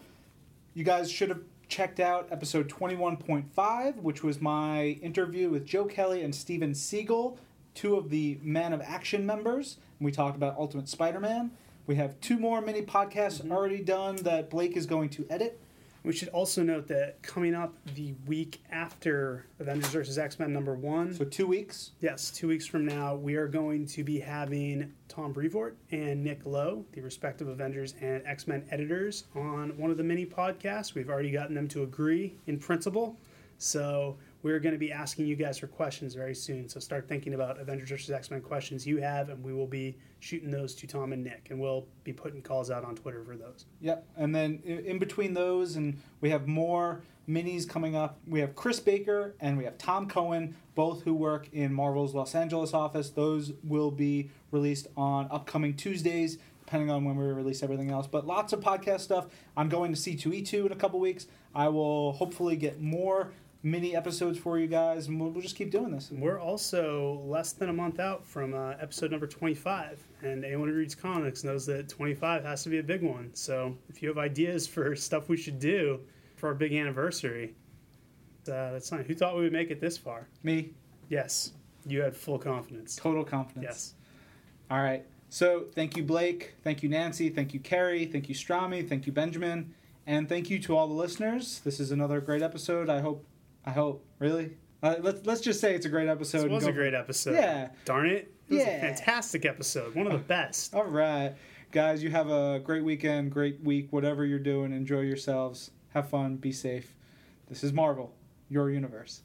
You guys should have checked out episode 21.5, which was my interview with Joe Kelly and Steven Seagle, two of the Man of Action members. We talked about Ultimate Spider Man. We have two more mini podcasts mm-hmm. already done that Blake is going to edit. We should also note that coming up the week after Avengers vs. X Men number one. So, two weeks. Yes, two weeks from now, we are going to be having Tom Brevoort and Nick Lowe, the respective Avengers and X Men editors, on one of the mini podcasts. We've already gotten them to agree in principle. So we're going to be asking you guys for questions very soon. So start thinking about Avengers vs. X Men questions you have, and we will be shooting those to Tom and Nick, and we'll be putting calls out on Twitter for those. Yep. And then in between those, and we have more minis coming up. We have Chris Baker and we have Tom Cohen, both who work in Marvel's Los Angeles office. Those will be released on upcoming Tuesdays, depending on when we release everything else. But lots of podcast stuff. I'm going to C2E2 in a couple weeks. I will hopefully get more mini episodes for you guys, and we'll, we'll just keep doing this. We're also less than a month out from uh, episode number 25, and anyone who reads comics knows that 25 has to be a big one. So if you have ideas for [laughs] stuff we should do for our big anniversary, uh, that's fine. Who thought we would make it this far? Me, Yes, you had full confidence. total confidence. Yes. All right. So thank you, Blake. Thank you, Nancy. Thank you, Carrie. Thank you, Strommy. Thank you, Benjamin. And thank you to all the listeners. This is another great episode. I hope. I hope. Really. Uh, let's let's just say it's a great episode. This and was a great episode. Yeah. Darn it. It was Yeah. a fantastic episode. One of the [laughs] best. All right, guys. You have a great weekend, great week, whatever you're doing. Enjoy yourselves. Have fun. Be safe. This is Marvel, your universe.